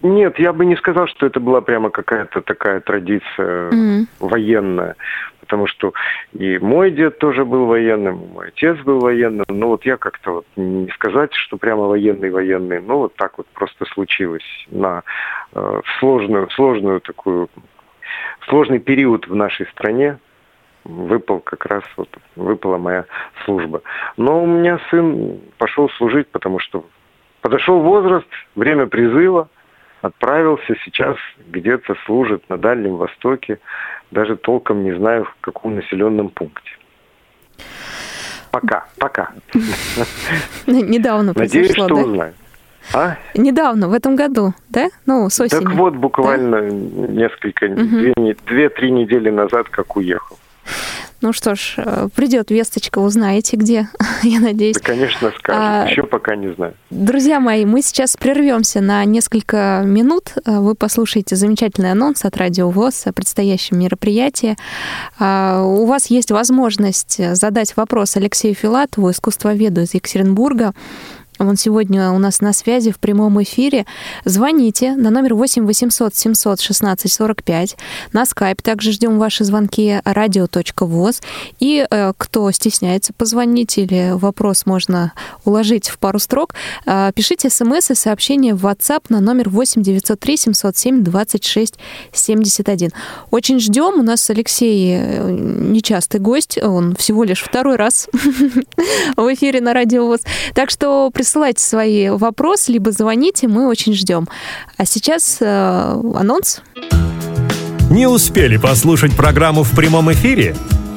Нет, я бы не сказал, что это была прямо какая-то такая традиция mm-hmm. военная. Потому что и мой дед тоже был военным, и мой отец был военным. Но вот я как-то вот не сказать, что прямо военный-военный, но вот так вот просто случилось на э, сложную, сложную такую, сложный период в нашей стране, выпал как раз вот выпала моя служба. Но у меня сын пошел служить, потому что подошел возраст, время призыва, отправился сейчас где-то служит на Дальнем Востоке, даже толком не знаю в каком населенном пункте. Пока, пока. Недавно Надеюсь, что узнаю. А? Недавно, в этом году, да? Ну, с осени. Так вот, буквально да? несколько, две-три недели назад, как уехал. Ну что ж, э, придет весточка, узнаете где, я надеюсь. Да, конечно, скажем. А, Еще пока не знаю. Друзья мои, мы сейчас прервемся на несколько минут. Э, вы послушаете замечательный анонс от Радио ВОЗ о предстоящем мероприятии. А, у вас есть возможность задать вопрос Алексею Филатову, искусствоведу из Екатеринбурга. Он сегодня у нас на связи в прямом эфире. Звоните на номер 8 800 700 16 45. На скайп также ждем ваши звонки радио.воз. И э, кто стесняется позвонить или вопрос можно уложить в пару строк, э, пишите смс и сообщения в WhatsApp на номер 8 903 707 26 71. Очень ждем. У нас Алексей э, нечастый гость. Он всего лишь второй раз в эфире на радио ВОЗ. Так что присылайте свои вопросы, либо звоните, мы очень ждем. А сейчас э, анонс. Не успели послушать программу в прямом эфире?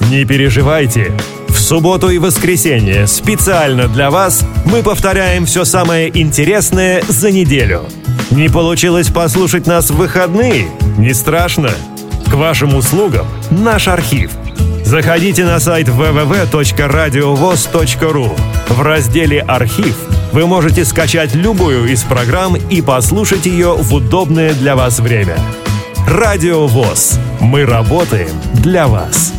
Не переживайте. В субботу и воскресенье специально для вас мы повторяем все самое интересное за неделю. Не получилось послушать нас в выходные? Не страшно. К вашим услугам наш архив. Заходите на сайт www.radiovoz.ru. В разделе «Архив» вы можете скачать любую из программ и послушать ее в удобное для вас время. Радио ВОЗ. Мы работаем для вас.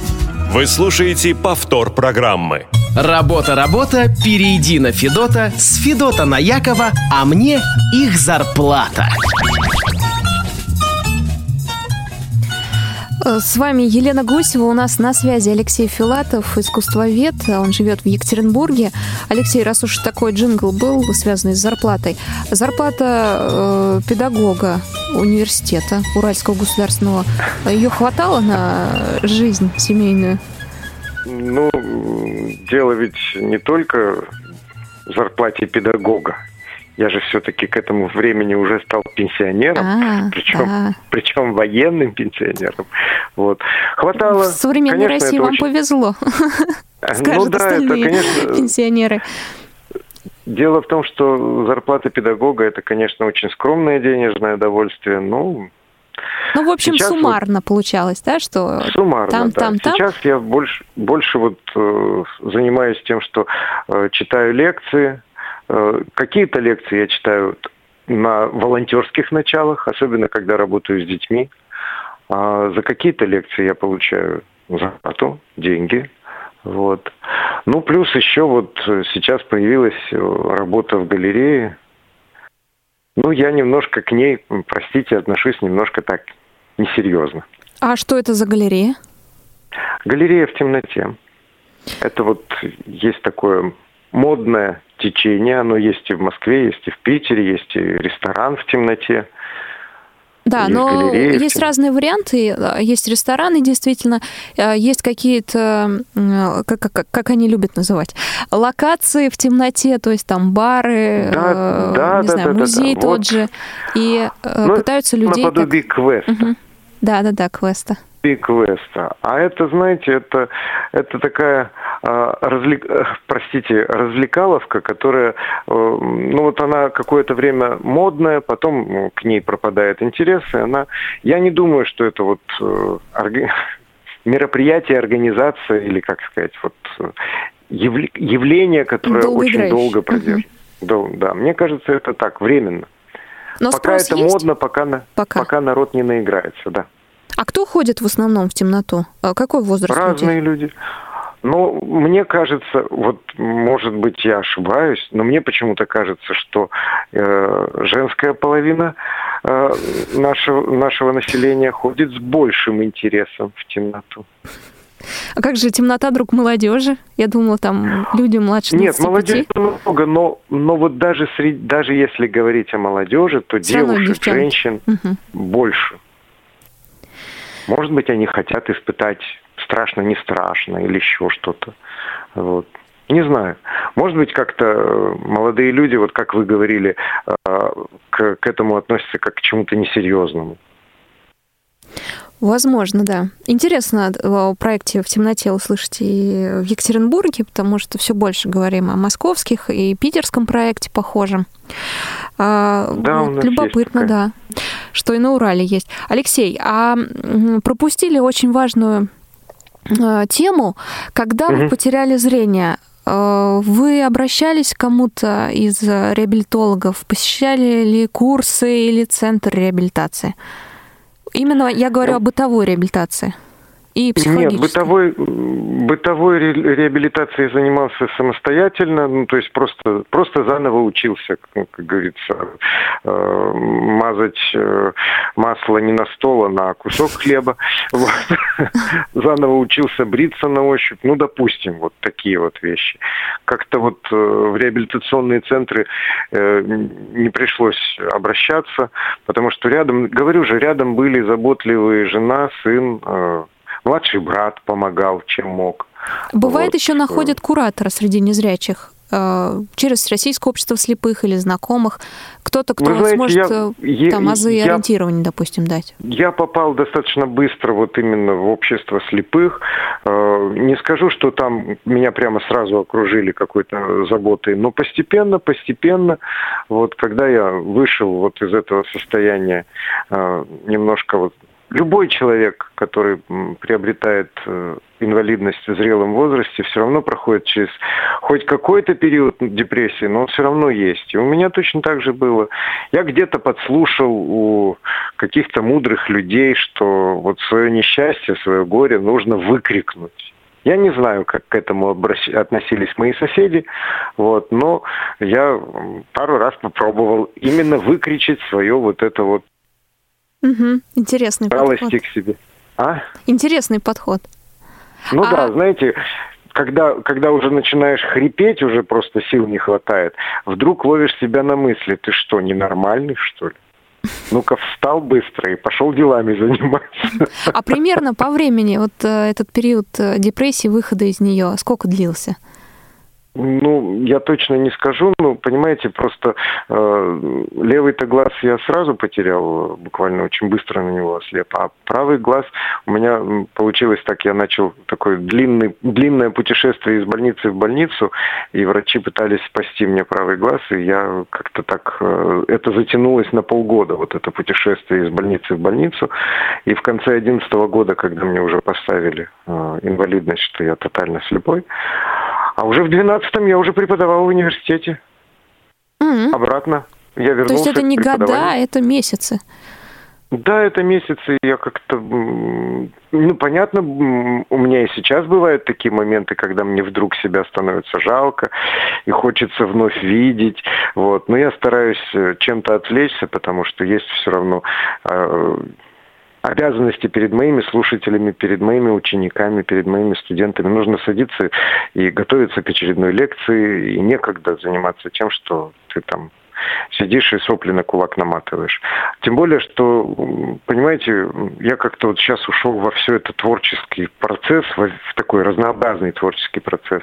Вы слушаете повтор программы. Работа, работа, перейди на Федота, с Федота на Якова, а мне их зарплата. С вами Елена Гусева. У нас на связи Алексей Филатов, искусствовед. Он живет в Екатеринбурге. Алексей, раз уж такой джингл был, связанный с зарплатой. Зарплата э, педагога университета Уральского государственного, ее хватало на жизнь семейную? Ну, дело ведь не только в зарплате педагога я же все-таки к этому времени уже стал пенсионером, а, причем, да. причем военным пенсионером. Вот. Хватало. В современной конечно, России вам очень... повезло. ну да, это, конечно, пенсионеры. Дело в том, что зарплата педагога это, конечно, очень скромное денежное удовольствие, но ну, в общем, Сейчас суммарно вот, получалось, да, что суммарно, там, да. там, там. Сейчас я больше, больше вот э, занимаюсь тем, что э, читаю лекции, Э, какие-то лекции я читаю на волонтерских началах, особенно когда работаю с детьми. А за какие-то лекции я получаю зарплату, деньги. Вот. Ну, плюс еще вот сейчас появилась работа в галерее. Ну, я немножко к ней, простите, отношусь немножко так несерьезно. А что это за галерея? Галерея в темноте. Это вот есть такое модное течение. Оно есть и в Москве, есть и в Питере, есть и ресторан в темноте. Да, есть но есть разные варианты. Есть рестораны, действительно, э, есть какие-то, как, как, как они любят называть, локации в темноте, то есть там бары, да, э, да, не да, знаю, да, музей да, да. тот вот. же, и э, ну, пытаются людей... Наподобие как... квеста. Угу. Да, да, да, квеста. Квеста. А это, знаете, это, это такая, э, развлек, простите, развлекаловка, которая, э, ну вот она какое-то время модная, потом ну, к ней пропадает интерес, и она, я не думаю, что это вот э, орг... мероприятие, организация или, как сказать, вот явля... явление, которое очень долго продержится. Угу. Да, да, мне кажется, это так, временно. Но пока это есть? модно, пока, пока. пока народ не наиграется, да. А кто ходит в основном в темноту? А какой возраст Разные людей? люди. Ну, мне кажется, вот, может быть, я ошибаюсь, но мне почему-то кажется, что э, женская половина э, нашего, нашего населения ходит с большим интересом в темноту. А как же темнота друг молодежи? Я думала, там люди младше 25. Нет, молодежи много, но, но вот даже, среди, даже если говорить о молодежи, то Все девушек, женщин угу. больше. Может быть, они хотят испытать страшно, не страшно или еще что-то. Вот. Не знаю. Может быть, как-то э, молодые люди, вот как вы говорили, э, к, к этому относятся как к чему-то несерьезному. Возможно, да. Интересно о проекте «В темноте» услышать и в Екатеринбурге, потому что все больше говорим о московских и питерском проекте похожем. А, да, вот, любопытно, да, что и на Урале есть. Алексей, а пропустили очень важную а, тему, когда угу. вы потеряли зрение. А, вы обращались к кому-то из реабилитологов, посещали ли курсы или центр реабилитации? Именно я говорю о бытовой реабилитации и Нет, бытовой, бытовой ре, реабилитацией занимался самостоятельно, ну, то есть просто, просто заново учился, ну, как говорится, э, мазать э, масло не на стол, а на кусок хлеба. Вот. Заново учился бриться на ощупь, ну, допустим, вот такие вот вещи. Как-то вот э, в реабилитационные центры не пришлось обращаться, потому что рядом, говорю же, рядом были заботливые жена, сын, младший брат помогал, чем мог. Бывает вот. еще находят куратора среди незрячих. э, через Российское общество слепых или знакомых, кто-то, кто знаете, сможет я, там азы я, ориентирования, допустим, дать? Я попал достаточно быстро вот именно в общество слепых. Не скажу, что там меня прямо сразу окружили какой-то заботой, но постепенно, постепенно, вот когда я вышел вот из этого состояния немножко вот любой человек, который приобретает э, инвалидность в зрелом возрасте, все равно проходит через хоть какой-то период депрессии, но он все равно есть. И у меня точно так же было. Я где-то подслушал у каких-то мудрых людей, что вот свое несчастье, свое горе нужно выкрикнуть. Я не знаю, как к этому относились мои соседи, вот, но я пару раз попробовал именно выкричать свое вот это вот Угу. Интересный подход. к себе. А? Интересный подход. Ну а... да, знаете, когда, когда уже начинаешь хрипеть, уже просто сил не хватает, вдруг ловишь себя на мысли, ты что, ненормальный, что ли? Ну-ка, встал быстро и пошел делами заниматься. А примерно по времени вот э, этот период э, депрессии, выхода из нее, сколько длился? Ну, я точно не скажу, но, понимаете, просто э, левый-то глаз я сразу потерял, буквально очень быстро на него ослеп, а правый глаз у меня получилось так, я начал такое длинный, длинное путешествие из больницы в больницу, и врачи пытались спасти мне правый глаз, и я как-то так, э, это затянулось на полгода, вот это путешествие из больницы в больницу, и в конце 2011 года, когда мне уже поставили э, инвалидность, что я тотально слепой, а уже в 12-м я уже преподавал в университете. Mm-hmm. Обратно. Я вернулся То есть это не года, это месяцы. Да, это месяцы. Я как-то, ну, понятно, у меня и сейчас бывают такие моменты, когда мне вдруг себя становится жалко и хочется вновь видеть. Вот. Но я стараюсь э, чем-то отвлечься, потому что есть все равно э, обязанности перед моими слушателями, перед моими учениками, перед моими студентами. Нужно садиться и готовиться к очередной лекции, и некогда заниматься тем, что ты там сидишь и сопли на кулак наматываешь. Тем более, что, понимаете, я как-то вот сейчас ушел во все это творческий процесс, в такой разнообразный творческий процесс.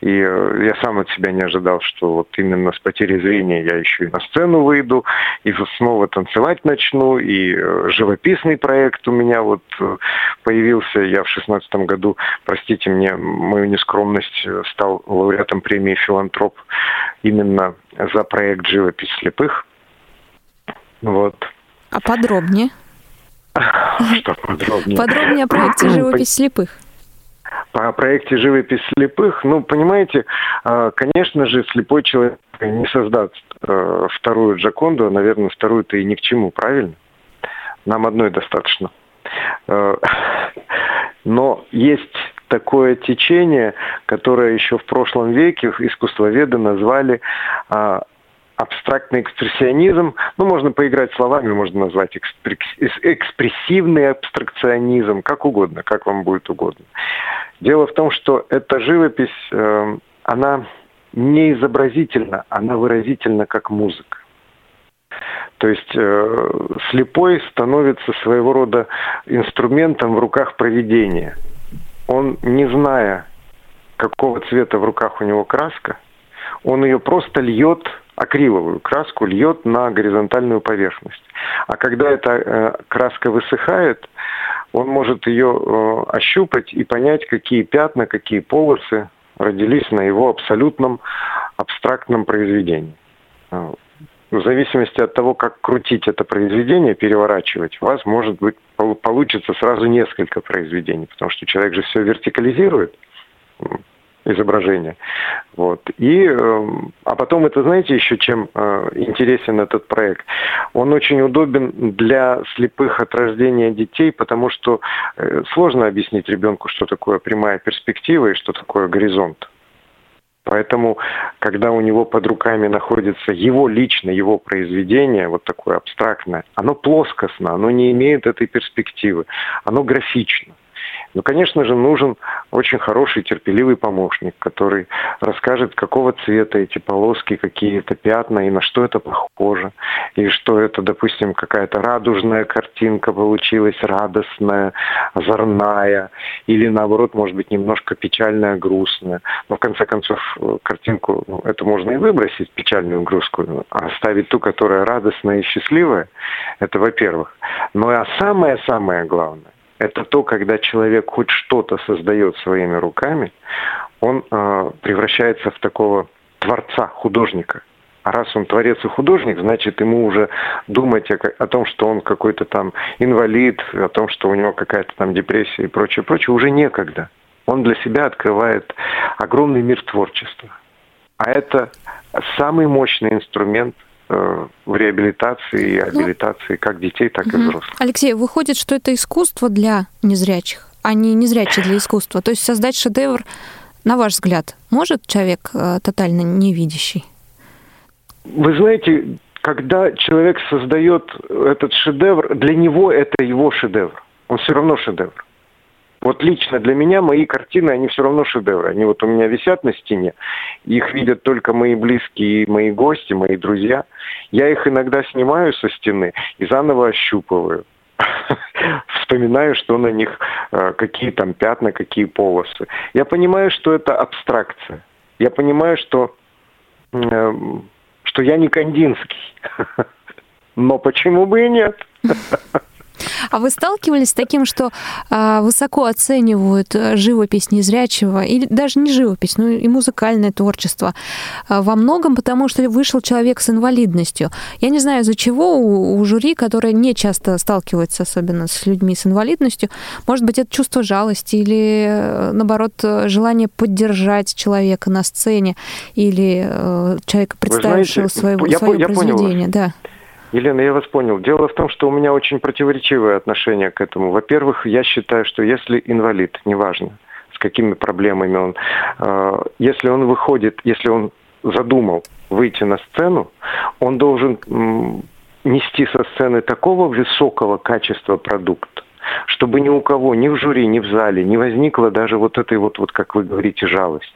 И э, я сам от себя не ожидал, что вот именно с потерей зрения я еще и на сцену выйду, и снова танцевать начну, и э, живописный проект у меня вот э, появился. Я в шестнадцатом году, простите мне мою нескромность, стал лауреатом премии «Филантроп» именно за проект «Живопись слепых». Вот. А подробнее? Что подробнее? Подробнее о проекте «Живопись слепых». По проекте «Живопись слепых», ну, понимаете, а, конечно же, слепой человек не создаст а, вторую Джаконду, а, наверное, вторую-то и ни к чему, правильно? Нам одной достаточно. А, но есть такое течение, которое еще в прошлом веке искусствоведы назвали а, абстрактный экспрессионизм, ну, можно поиграть словами, можно назвать экспрессивный абстракционизм, как угодно, как вам будет угодно. Дело в том, что эта живопись, э, она не изобразительна, она выразительна как музыка. То есть э, слепой становится своего рода инструментом в руках проведения – он, не зная, какого цвета в руках у него краска, он ее просто льет, акриловую краску льет на горизонтальную поверхность. А когда эта э, краска высыхает, он может ее э, ощупать и понять, какие пятна, какие полосы родились на его абсолютном абстрактном произведении в зависимости от того, как крутить это произведение, переворачивать, у вас может быть получится сразу несколько произведений, потому что человек же все вертикализирует изображение. Вот. И, эм, а потом это, знаете, еще чем э, интересен этот проект? Он очень удобен для слепых от рождения детей, потому что э, сложно объяснить ребенку, что такое прямая перспектива и что такое горизонт. Поэтому, когда у него под руками находится его лично, его произведение, вот такое абстрактное, оно плоскостно, оно не имеет этой перспективы, оно графично. Но, конечно же, нужен очень хороший, терпеливый помощник, который расскажет, какого цвета эти полоски, какие это пятна и на что это похоже. И что это, допустим, какая-то радужная картинка получилась, радостная, озорная. Или, наоборот, может быть, немножко печальная, грустная. Но, в конце концов, картинку, ну, это можно и выбросить, печальную, грустную, а оставить ту, которая радостная и счастливая. Это во-первых. Ну а самое-самое главное, это то, когда человек хоть что-то создает своими руками, он э, превращается в такого творца, художника. А раз он творец и художник, значит, ему уже думать о, о том, что он какой-то там инвалид, о том, что у него какая-то там депрессия и прочее, прочее, уже некогда. Он для себя открывает огромный мир творчества. А это самый мощный инструмент в реабилитации и абилитации как детей, так и взрослых. Алексей, выходит, что это искусство для незрячих, а не незрячие для искусства. То есть создать шедевр, на ваш взгляд, может человек э, тотально невидящий? Вы знаете, когда человек создает этот шедевр, для него это его шедевр. Он все равно шедевр. Вот лично для меня мои картины, они все равно шедевры. Они вот у меня висят на стене. Их видят только мои близкие, мои гости, мои друзья. Я их иногда снимаю со стены и заново ощупываю. Вспоминаю, что на них, э, какие там пятна, какие полосы. Я понимаю, что это абстракция. Я понимаю, что, э, что я не Кандинский. Но почему бы и нет? А вы сталкивались с таким, что а, высоко оценивают э, живопись незрячего, или даже не живопись, но и музыкальное творчество а, во многом, потому что вышел человек с инвалидностью. Я не знаю, из-за чего у, у жюри, которое не часто сталкивается, особенно с людьми с инвалидностью, может быть, это чувство жалости или, э, наоборот, желание поддержать человека на сцене или э, человека, представившего знаете, свое, я, свое я произведение. Понял да. Елена, я вас понял. Дело в том, что у меня очень противоречивое отношение к этому. Во-первых, я считаю, что если инвалид, неважно, с какими проблемами он, э, если он выходит, если он задумал выйти на сцену, он должен м, нести со сцены такого высокого качества продукт, чтобы ни у кого, ни в жюри, ни в зале не возникло даже вот этой вот, вот как вы говорите, жалости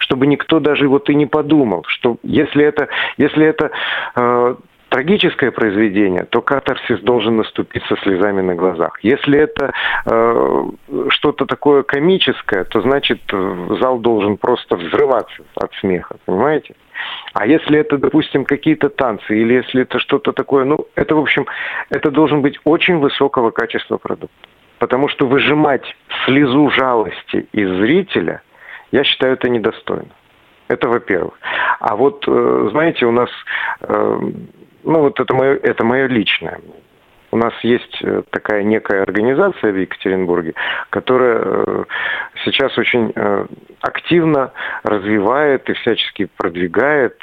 чтобы никто даже вот и не подумал, что если это, если это э, трагическое произведение, то катарсис должен наступить со слезами на глазах. Если это э, что-то такое комическое, то значит э, зал должен просто взрываться от смеха, понимаете? А если это, допустим, какие-то танцы, или если это что-то такое, ну, это, в общем, это должен быть очень высокого качества продукт. Потому что выжимать слезу жалости из зрителя, я считаю, это недостойно. Это во-первых. А вот, э, знаете, у нас э, ну вот это мое, это мое личное У нас есть э, такая некая организация в Екатеринбурге, которая э, сейчас очень э, активно развивает и всячески продвигает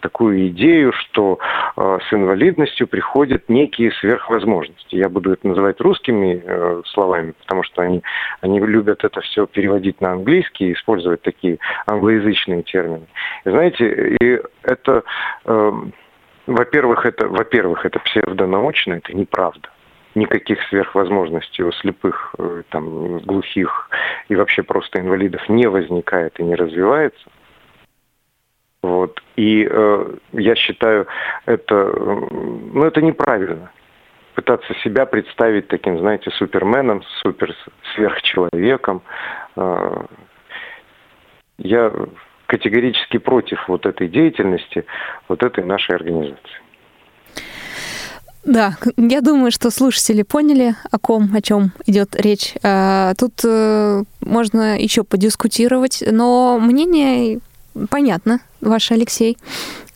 такую идею, что с инвалидностью приходят некие сверхвозможности. Я буду это называть русскими словами, потому что они, они любят это все переводить на английский и использовать такие англоязычные термины. И знаете, и это во-первых, это, во-первых, это псевдонаучно, это неправда. Никаких сверхвозможностей у слепых, э, там, глухих и вообще просто инвалидов не возникает и не развивается. Вот. И э, я считаю, это, ну, это неправильно. Пытаться себя представить таким, знаете, суперменом, супер сверхчеловеком. Э, я категорически против вот этой деятельности, вот этой нашей организации. Да, я думаю, что слушатели поняли, о ком, о чем идет речь. А, тут э, можно еще подискутировать, но мнение понятно, ваш Алексей.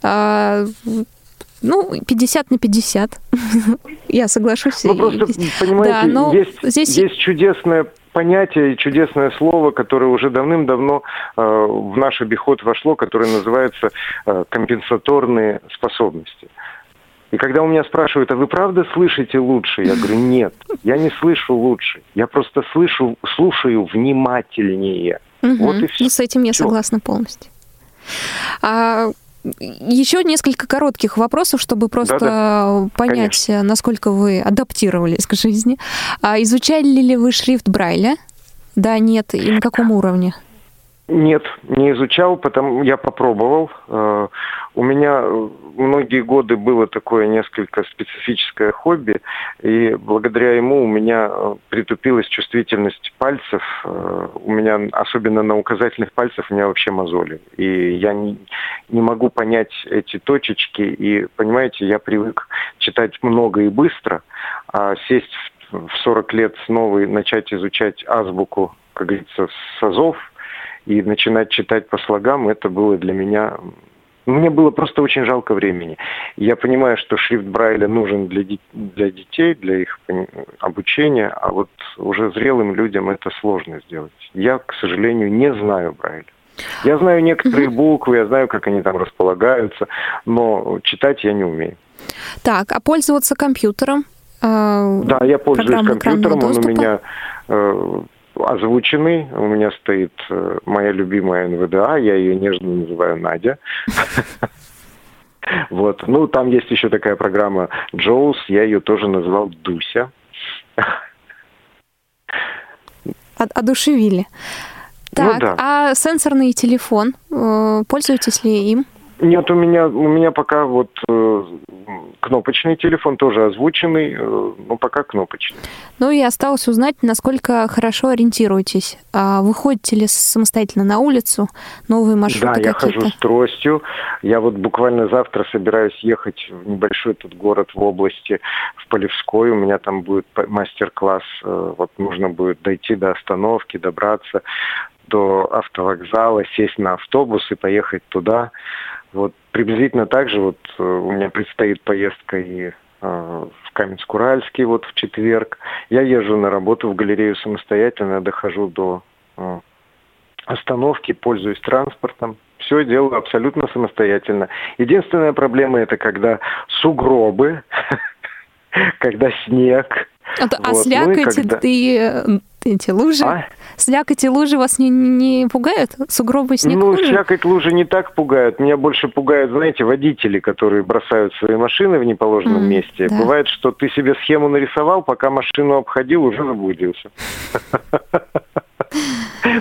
А, ну, 50 на 50. Я соглашусь. Ну, просто, понимаете, да, но есть, здесь... есть чудесное понятие и чудесное слово, которое уже давным-давно э, в наш обиход вошло, которое называется э, компенсаторные способности. И когда у меня спрашивают, а вы правда слышите лучше? Я говорю, нет, я не слышу лучше. Я просто слышу, слушаю внимательнее. Угу. Вот и все. Ну, с этим я все. согласна полностью. А еще несколько коротких вопросов, чтобы просто Да-да. понять, Конечно. насколько вы адаптировались к жизни. А изучали ли вы шрифт Брайля? Да, нет, и на каком уровне? Нет, не изучал, потому я попробовал. Э, у меня многие годы было такое несколько специфическое хобби, и благодаря ему у меня э, притупилась чувствительность пальцев. Э, у меня, особенно на указательных пальцах, у меня вообще мозоли. И я не, не могу понять эти точечки. И, понимаете, я привык читать много и быстро, а сесть в 40 лет снова и начать изучать азбуку, как говорится, с азов – и начинать читать по слогам, это было для меня... Мне было просто очень жалко времени. Я понимаю, что шрифт Брайля нужен для, для детей, для их обучения, а вот уже зрелым людям это сложно сделать. Я, к сожалению, не знаю Брайля. Я знаю некоторые буквы, я знаю, как они там располагаются, но читать я не умею. Так, а пользоваться компьютером? Э, да, я пользуюсь компьютером, он у меня э, озвученный. У меня стоит э, моя любимая НВДА, я ее нежно называю Надя. Вот. Ну, там есть еще такая программа Джоус, я ее тоже назвал Дуся. Одушевили. Ну так, ну, да. а сенсорный телефон, э, пользуетесь ли им? Нет, у меня, у меня пока вот э, кнопочный телефон, тоже озвученный, э, но пока кнопочный. Ну и осталось узнать, насколько хорошо ориентируетесь. А выходите ли самостоятельно на улицу, новые маршруты Да, я хожу с тростью. Я вот буквально завтра собираюсь ехать в небольшой тут город в области, в Полевской. У меня там будет мастер-класс. Э, вот нужно будет дойти до остановки, добраться до автовокзала, сесть на автобус и поехать туда. Вот приблизительно так же вот э, у меня предстоит поездка и э, в Каменск-Уральский вот в четверг. Я езжу на работу в галерею самостоятельно, дохожу до э, остановки, пользуюсь транспортом. Все делаю абсолютно самостоятельно. Единственная проблема это когда сугробы, когда снег. А, а вот. слякоть ну, когда... ты эти лужи? А? Слякоть и лужи вас не, не пугают? Сугробы, снег Ну, хуже? слякоть, лужи не так пугают. Меня больше пугают, знаете, водители, которые бросают свои машины в неположенном mm, месте. Да. Бывает, что ты себе схему нарисовал, пока машину обходил, уже заблудился.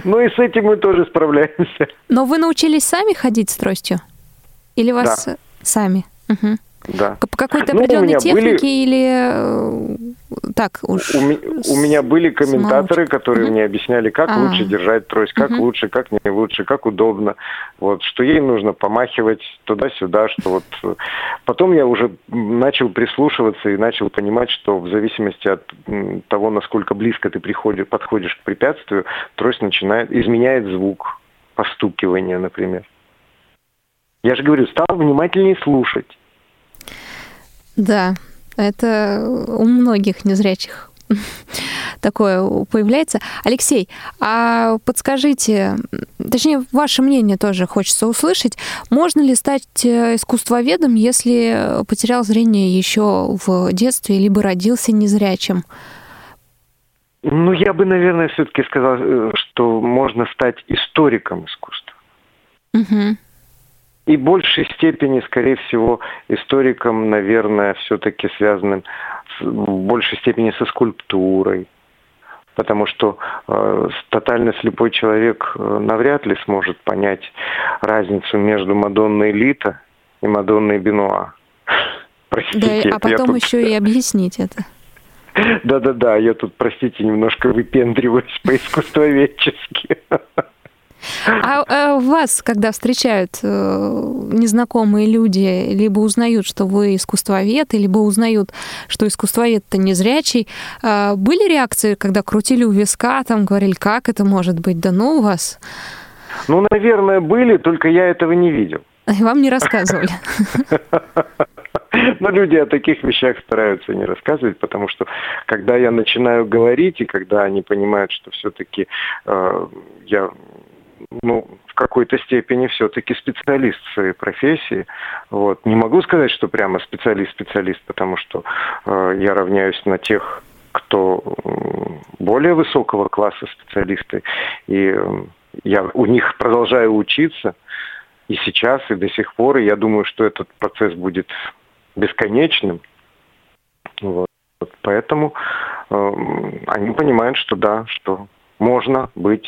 Ну и с этим мы тоже справляемся. Но вы научились сами ходить с тростью? Или вас сами? Да. По какой-то ну, определенной технике были... или э, так уж? У, у меня были комментаторы, которые мне объясняли, как а. лучше держать трость, как лучше, как не лучше, как удобно. Вот, что ей нужно помахивать туда-сюда, что вот... Э, потом я уже начал прислушиваться и начал понимать, что в зависимости от того, насколько близко ты приходишь, подходишь к препятствию, трость начинает, изменяет звук постукивания, например. Я же говорю, стал внимательнее слушать. Да, это у многих незрячих такое появляется. Алексей, а подскажите, точнее, ваше мнение тоже хочется услышать. Можно ли стать э, искусствоведом, если потерял зрение еще в детстве, либо родился незрячим? Ну, я бы, наверное, все-таки сказал, э, что можно стать историком искусства. Угу и большей степени, скорее всего, историком, наверное, все-таки связанным с, в большей степени со скульптурой. Потому что э, тотально слепой человек э, навряд ли сможет понять разницу между Мадонной Лита и Мадонной Бенуа. Простите, да, а потом тут... еще и объяснить это. Да-да-да, я тут, простите, немножко выпендриваюсь по-искусствоведчески. А, а вас, когда встречают э, незнакомые люди, либо узнают, что вы искусствовед, либо узнают, что искусствовед-то незрячий, э, были реакции, когда крутили у виска, там говорили, как это может быть, да ну у вас? Ну, наверное, были, только я этого не видел. И вам не рассказывали. Но люди о таких вещах стараются не рассказывать, потому что когда я начинаю говорить, и когда они понимают, что все-таки э, я ну, в какой-то степени все-таки специалист в своей профессии. Вот. Не могу сказать, что прямо специалист-специалист, потому что э, я равняюсь на тех, кто более высокого класса специалисты, и я у них продолжаю учиться. и сейчас, и до сих пор. И я думаю, что этот процесс будет бесконечным. Вот. Поэтому э, они понимают, что да, что можно быть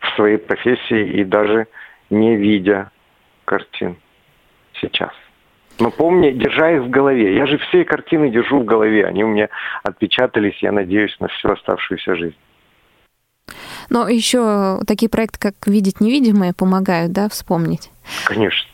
в своей профессии и даже не видя картин сейчас. Но помни, держа их в голове. Я же все картины держу в голове. Они у меня отпечатались, я надеюсь, на всю оставшуюся жизнь. Но еще такие проекты, как «Видеть невидимое», помогают, да, вспомнить? Конечно.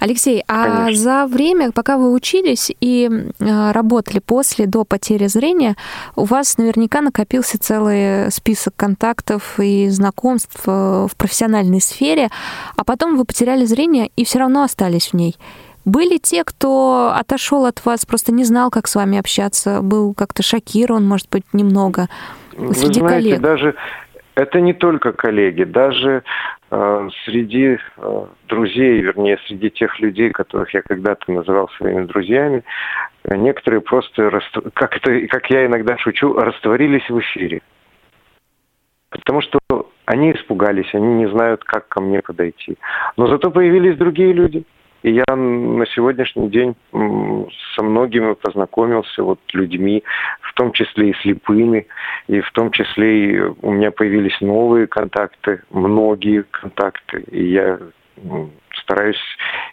Алексей, а Конечно. за время, пока вы учились и э, работали после, до потери зрения, у вас наверняка накопился целый список контактов и знакомств э, в профессиональной сфере, а потом вы потеряли зрение и все равно остались в ней. Были те, кто отошел от вас, просто не знал, как с вами общаться, был как-то шокирован, может быть, немного среди Вы знаете, коллег? даже это не только коллеги, даже среди э, друзей, вернее, среди тех людей, которых я когда-то называл своими друзьями, э, некоторые просто, как, это, как я иногда шучу, растворились в эфире. Потому что они испугались, они не знают, как ко мне подойти. Но зато появились другие люди – и я на сегодняшний день со многими познакомился, вот людьми, в том числе и слепыми, и в том числе и у меня появились новые контакты, многие контакты, и я стараюсь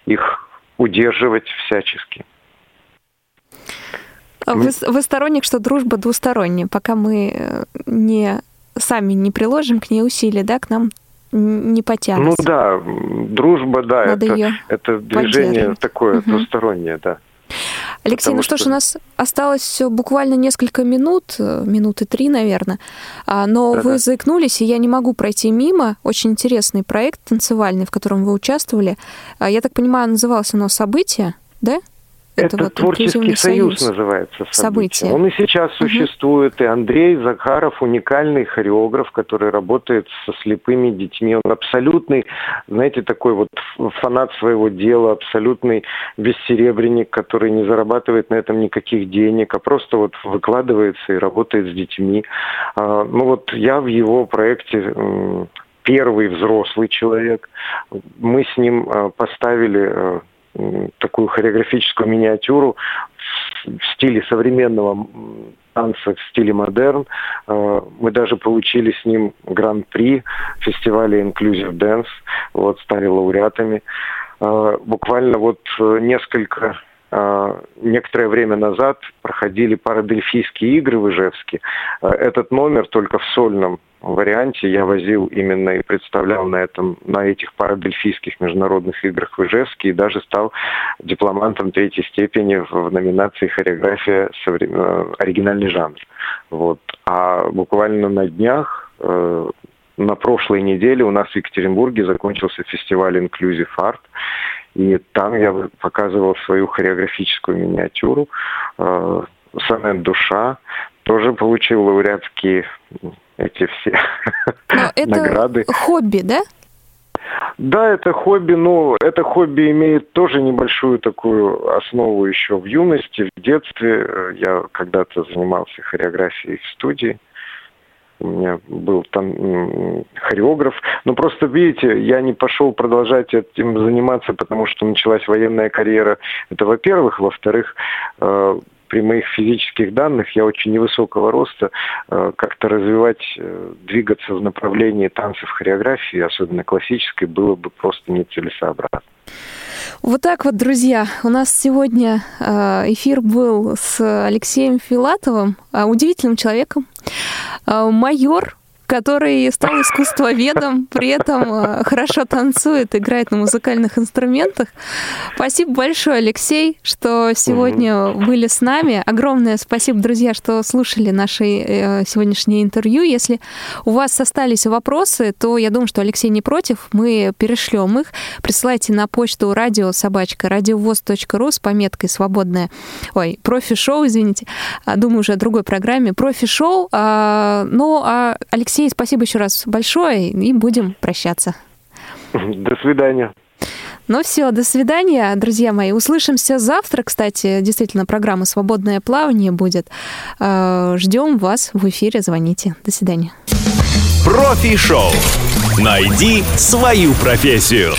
их удерживать всячески. А вы, вы сторонник, что дружба двусторонняя, пока мы э, не сами не приложим к ней усилия, да, к нам не потянутся. Ну да, дружба, да, Надо это, это движение такое угу. двустороннее, да. Алексей, Потому ну что, что ж, у нас осталось буквально несколько минут, э, минуты три, наверное. А, но Да-да. вы заикнулись, и я не могу пройти мимо. Очень интересный проект танцевальный, в котором вы участвовали. А, я так понимаю, назывался оно «Событие», да? Это, это вот творческий союз, союз называется событие. Он и сейчас угу. существует. И Андрей Захаров уникальный хореограф, который работает со слепыми детьми. Он абсолютный, знаете, такой вот фанат своего дела, абсолютный бессеребренник, который не зарабатывает на этом никаких денег, а просто вот выкладывается и работает с детьми. А, ну вот я в его проекте первый взрослый человек. Мы с ним а, поставили а, такую хореографическую миниатюру в стиле современного танца в стиле модерн. Э, мы даже получили с ним гран-при фестиваля Inclusive Dance, вот, стали лауреатами. Э, буквально вот несколько э, некоторое время назад проходили парадельфийские игры в Ижевске. Этот номер только в сольном варианте я возил именно и представлял на, этом, на этих парадельфийских международных играх в Ижевске и даже стал дипломантом третьей степени в номинации «Хореография. Э, оригинальный жанр». Вот. А буквально на днях э, на прошлой неделе у нас в Екатеринбурге закончился фестиваль Inclusive Art. И там я показывал свою хореографическую миниатюру э, «Сонет душа». Тоже получил лауреатские эти все но это награды. хобби, да? Да, это хобби, но это хобби имеет тоже небольшую такую основу еще в юности, в детстве. Я когда-то занимался хореографией в студии. У меня был там хореограф. Но просто, видите, я не пошел продолжать этим заниматься, потому что началась военная карьера. Это во-первых. Во-вторых, э, при моих физических данных я очень невысокого роста, э, как-то развивать, э, двигаться в направлении танцев, хореографии, особенно классической, было бы просто нецелесообразно. Вот так вот, друзья, у нас сегодня э, эфир был с Алексеем Филатовым, удивительным человеком, майор который стал искусствоведом, при этом э, хорошо танцует, играет на музыкальных инструментах. Спасибо большое, Алексей, что сегодня были с нами. Огромное спасибо, друзья, что слушали наше э, сегодняшнее интервью. Если у вас остались вопросы, то я думаю, что Алексей не против. Мы перешлем их. Присылайте на почту радио собачка радиовоз.ру с пометкой свободная. Ой, профи-шоу, извините. А, думаю, уже о другой программе. Профи-шоу. А, ну, а Алексей Алексей, спасибо еще раз большое, и будем прощаться. До свидания. Ну все, до свидания, друзья мои. Услышимся завтра, кстати. Действительно, программа «Свободное плавание» будет. Э, ждем вас в эфире. Звоните. До свидания. Профи-шоу. Найди свою профессию.